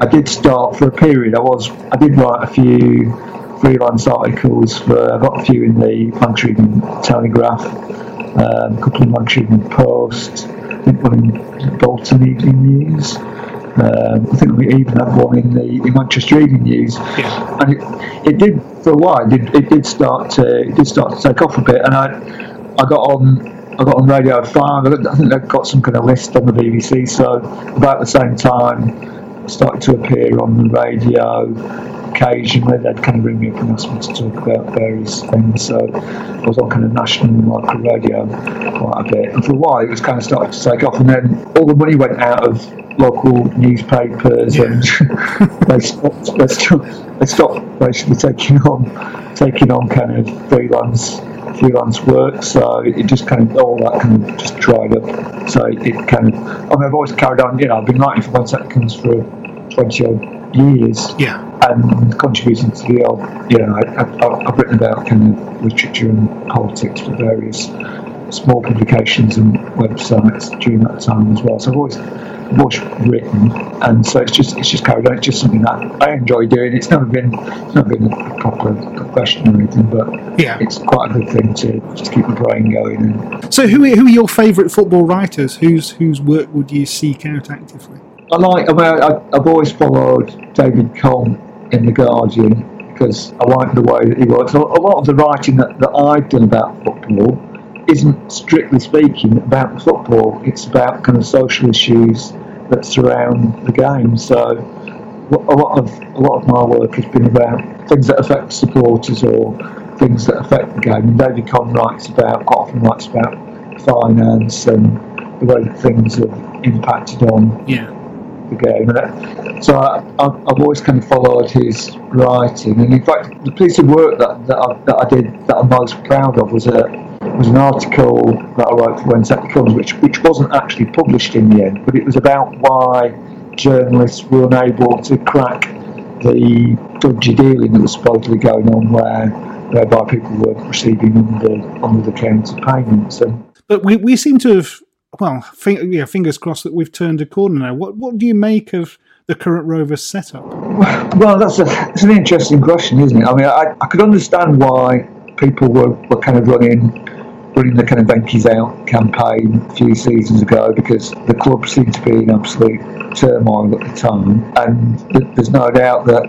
I did start for a period. I was I did write a few freelance articles for I got a few in the Lancashire Telegraph, um, a couple in Lancashire Post, I think one in Bolton Evening News. Um, I think we even had one in the, the Manchester Evening News, yeah. and it, it did for a while. It did, it did start to it did start to take off a bit, and I I got on I got on Radio Five. I think I got some kind of list on the BBC. So about the same time, I started to appear on the radio occasionally. They'd kind of ring me up and ask me to talk about various things. So I was on kind of national and local radio quite a bit. And for a while, it was kind of starting to take off. And then all the money went out of local newspapers, yeah. and they stopped. They stopped, they stopped basically taking on taking on kind of freelance freelance work, so it just kind of all that kind of just dried up. So it kind of, I mean, I've always carried on. You know, I've been writing for One Seconds for twenty odd years. Yeah. And contributing to the odd, you know, I, have written about kind of literature and politics for various small publications and websites during that time as well. So I've always was written, and so it's just it's just carried on. It's just something that I enjoy doing. It's never been it's never been a proper profession or anything, but yeah, it's quite a good thing to just keep the brain going. And so, who are, who are your favourite football writers? Whose whose work would you seek out actively? I like. I mean, I, I've always followed David Conn in the Guardian because I like the way that he works. A lot of the writing that, that I've done about football isn't strictly speaking about football. It's about kind of social issues that surround the game. So a lot of a lot of my work has been about things that affect supporters or things that affect the game. And David Conn writes about quite often writes about finance and the way things have impacted on yeah. The game. So I, have always kind of followed his writing. And in fact, the piece of work that that I, that I did that I'm most proud of was a was an article that I wrote for When Saturday Comes, which which wasn't actually published in the end, but it was about why journalists were unable to crack the dodgy dealing that was supposedly going on, where whereby people were receiving under under the counter payments. And but we we seem to have well, yeah, fingers crossed that we've turned a corner now. What what do you make of the current Rovers setup? Well, that's a that's an interesting question, isn't it? I mean, I, I could understand why people were, were kind of running running the kind of Venky's Out campaign a few seasons ago because the club seemed to be in absolute turmoil at the time. And th- there's no doubt that,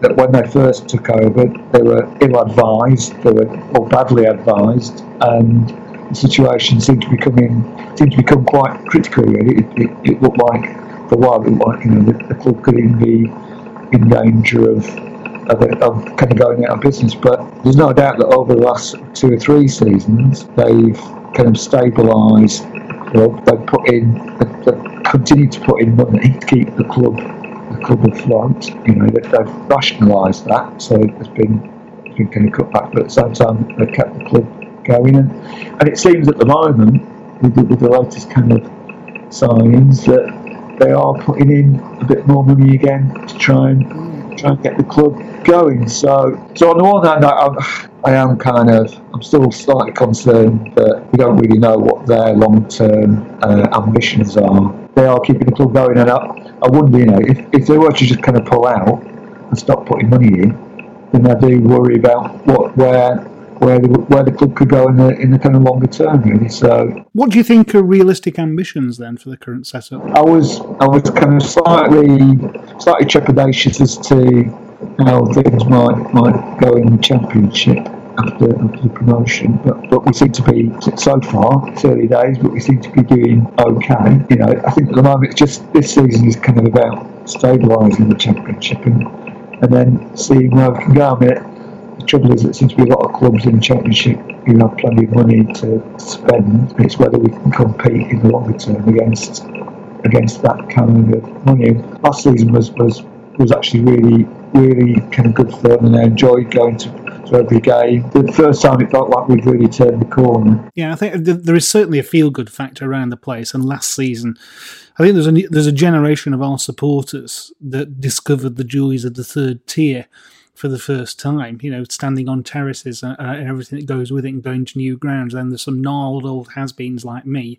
that when they first took over, they were ill advised, they were or badly advised, and situation seemed to becoming seemed to become quite critical. It, it, it looked like for a while it looked like you know the, the club could even be in danger of of, of kind of going out of business. But there's no doubt that over the last two or three seasons, they've kind of stabilised. Know, they've put in, they've continued to put in money to keep the club, the club afloat. You know, they, they've rationalised that, so there's been, been kind of cut back, but at the same time, they've kept the club going. And, and it seems at the moment, with the, with the latest kind of signs, that they are putting in a bit more money again to try and try and get the club going. So, so on the one hand, I, I am kind of, I'm still slightly concerned that we don't really know what their long-term uh, ambitions are. They are keeping the club going, and I, I wonder, you know, if, if they were to just kind of pull out and stop putting money in, then I do worry about what where where the, where the club could go in the in the kind of longer term, really. So, what do you think are realistic ambitions then for the current setup? I was I was kind of slightly slightly trepidatious as to how things might might go in the championship after, after the promotion. But but we seem to be so far, it's early days, but we seem to be doing okay. You know, I think at the moment it's just this season is kind of about stabilising the championship and and then seeing where we can go. I mean, trouble is, there seems to be a lot of clubs in the Championship who have plenty of money to spend. It's whether we can compete in the longer term against against that kind of money. Last season was was was actually really really kind of good for them, and I enjoyed going to to every game. The first time it felt like we'd really turned the corner. Yeah, I think there is certainly a feel good factor around the place. And last season, I think there's a there's a generation of our supporters that discovered the joys of the third tier for the first time, you know, standing on terraces uh, and everything that goes with it and going to new grounds. Then there's some gnarled old has beens like me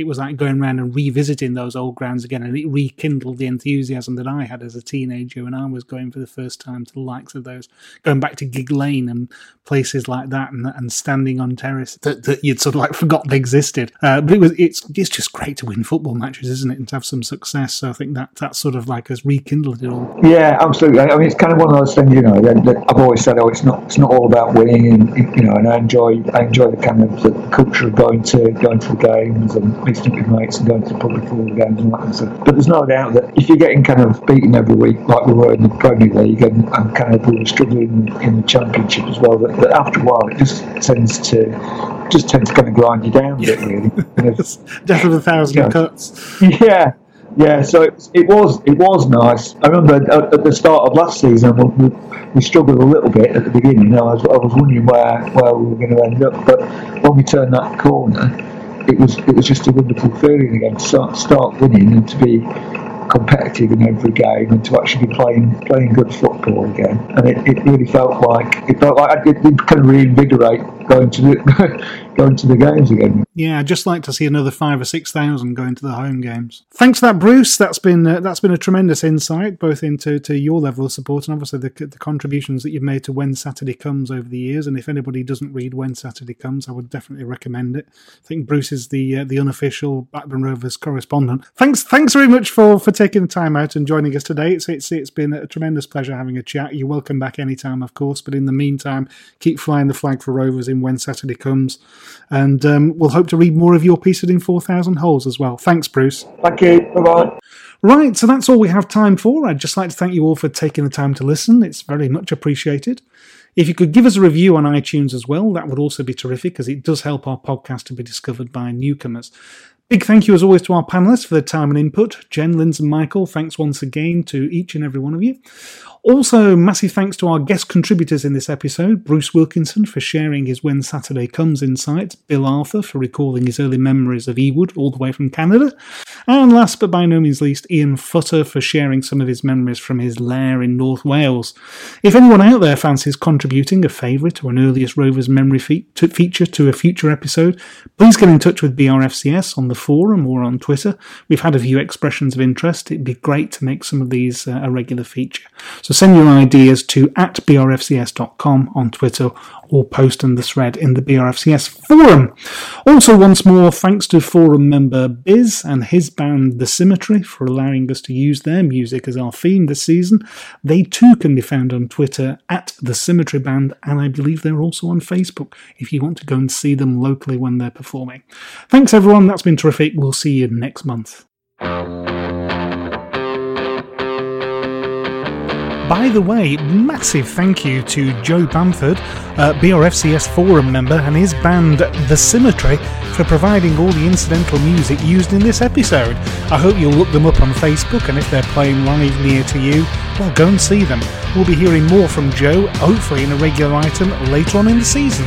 it was like going around and revisiting those old grounds again, and it rekindled the enthusiasm that I had as a teenager when I was going for the first time to the likes of those, going back to Gigg Lane and places like that, and, and standing on terrace that, that you'd sort of like forgotten existed. Uh, but it was it's it's just great to win football matches, isn't it, and to have some success. So I think that that sort of like has rekindled it all. Yeah, absolutely. I mean, it's kind of one of those things, you know. That I've always said, oh, it's not it's not all about winning, and you know, and I enjoy I enjoy the kind of the culture of going to going to the games and with mates and going to public football games and that kind of stuff. But there's no doubt that if you're getting kind of beaten every week, like we were in the Premier League, and, and kind of we were struggling in the Championship as well, that, that after a while it just tends to just tends to kind of grind you down a bit, really. Death of a thousand you know, cuts. Yeah. Yeah, so it, it, was it was nice. I remember at, at the start of last season we, we, struggled a little bit at the beginning. I was, I was wondering where, where we were going to end up, but when we turned that corner, it was it was just a wonderful feeling again to start, start winning and to be competitive in every game and to actually be playing playing good football again. And it, it really felt like it felt like it did kind of reinvigorate going to the going to the games again. Yeah, I'd just like to see another five or six thousand going to the home games. Thanks for that, Bruce. That's been uh, that's been a tremendous insight, both into to your level of support and obviously the, the contributions that you've made to When Saturday Comes over the years. And if anybody doesn't read When Saturday Comes, I would definitely recommend it. I think Bruce is the uh, the unofficial Blackburn Rovers correspondent. Thanks, thanks very much for for taking the time out and joining us today. It's it's it's been a tremendous pleasure having a chat. You're welcome back anytime, of course. But in the meantime, keep flying the flag for Rovers in When Saturday Comes. And um, we'll hope to read more of your piece in 4,000 Holes as well. Thanks, Bruce. Thank you. Bye bye. Right, so that's all we have time for. I'd just like to thank you all for taking the time to listen. It's very much appreciated. If you could give us a review on iTunes as well, that would also be terrific because it does help our podcast to be discovered by newcomers. Big thank you as always to our panelists for their time and input. Jen, Linz, and Michael, thanks once again to each and every one of you. Also, massive thanks to our guest contributors in this episode Bruce Wilkinson for sharing his When Saturday Comes insights, Bill Arthur for recalling his early memories of Ewood all the way from Canada, and last but by no means least, Ian Futter for sharing some of his memories from his lair in North Wales. If anyone out there fancies contributing a favourite or an earliest Rovers memory fe- feature to a future episode, please get in touch with BRFCS on the forum or on Twitter. We've had a few expressions of interest. It'd be great to make some of these uh, a regular feature. So send your ideas to at brfcs.com on Twitter or post in the thread in the BRFCS forum. Also, once more, thanks to forum member Biz and his band The Symmetry for allowing us to use their music as our theme this season. They too can be found on Twitter at The Symmetry Band, and I believe they're also on Facebook if you want to go and see them locally when they're performing. Thanks, everyone. That's been terrific. We'll see you next month. By the way, massive thank you to Joe Bamford, uh, BRFCS forum member, and his band The Symmetry for providing all the incidental music used in this episode. I hope you'll look them up on Facebook, and if they're playing live near to you, well, go and see them. We'll be hearing more from Joe, hopefully in a regular item later on in the season.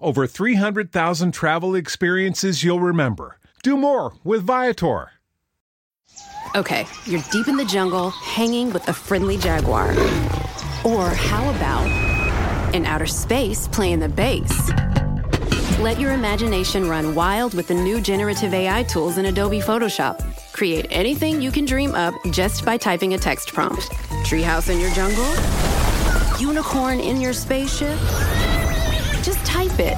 over 300,000 travel experiences you'll remember. Do more with Viator. Okay, you're deep in the jungle, hanging with a friendly jaguar. Or how about in outer space playing the bass? Let your imagination run wild with the new generative AI tools in Adobe Photoshop. Create anything you can dream up just by typing a text prompt. Treehouse in your jungle? Unicorn in your spaceship? Just type it.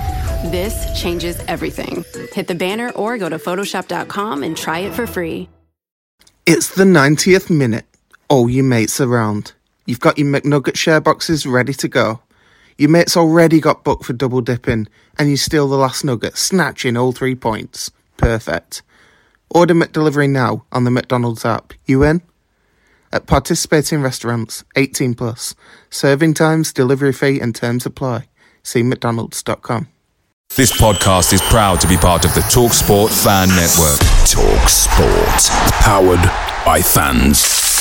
This changes everything. Hit the banner or go to Photoshop.com and try it for free. It's the 90th minute. All your mates around. You've got your McNugget share boxes ready to go. Your mate's already got booked for double dipping, and you steal the last nugget, snatching all three points. Perfect. Order McDelivery now on the McDonald's app. You in? At participating restaurants, 18 plus. Serving times, delivery fee, and terms apply. See McDonald's.com. This podcast is proud to be part of the TalkSport Fan Network. Talk Sport. Powered by fans.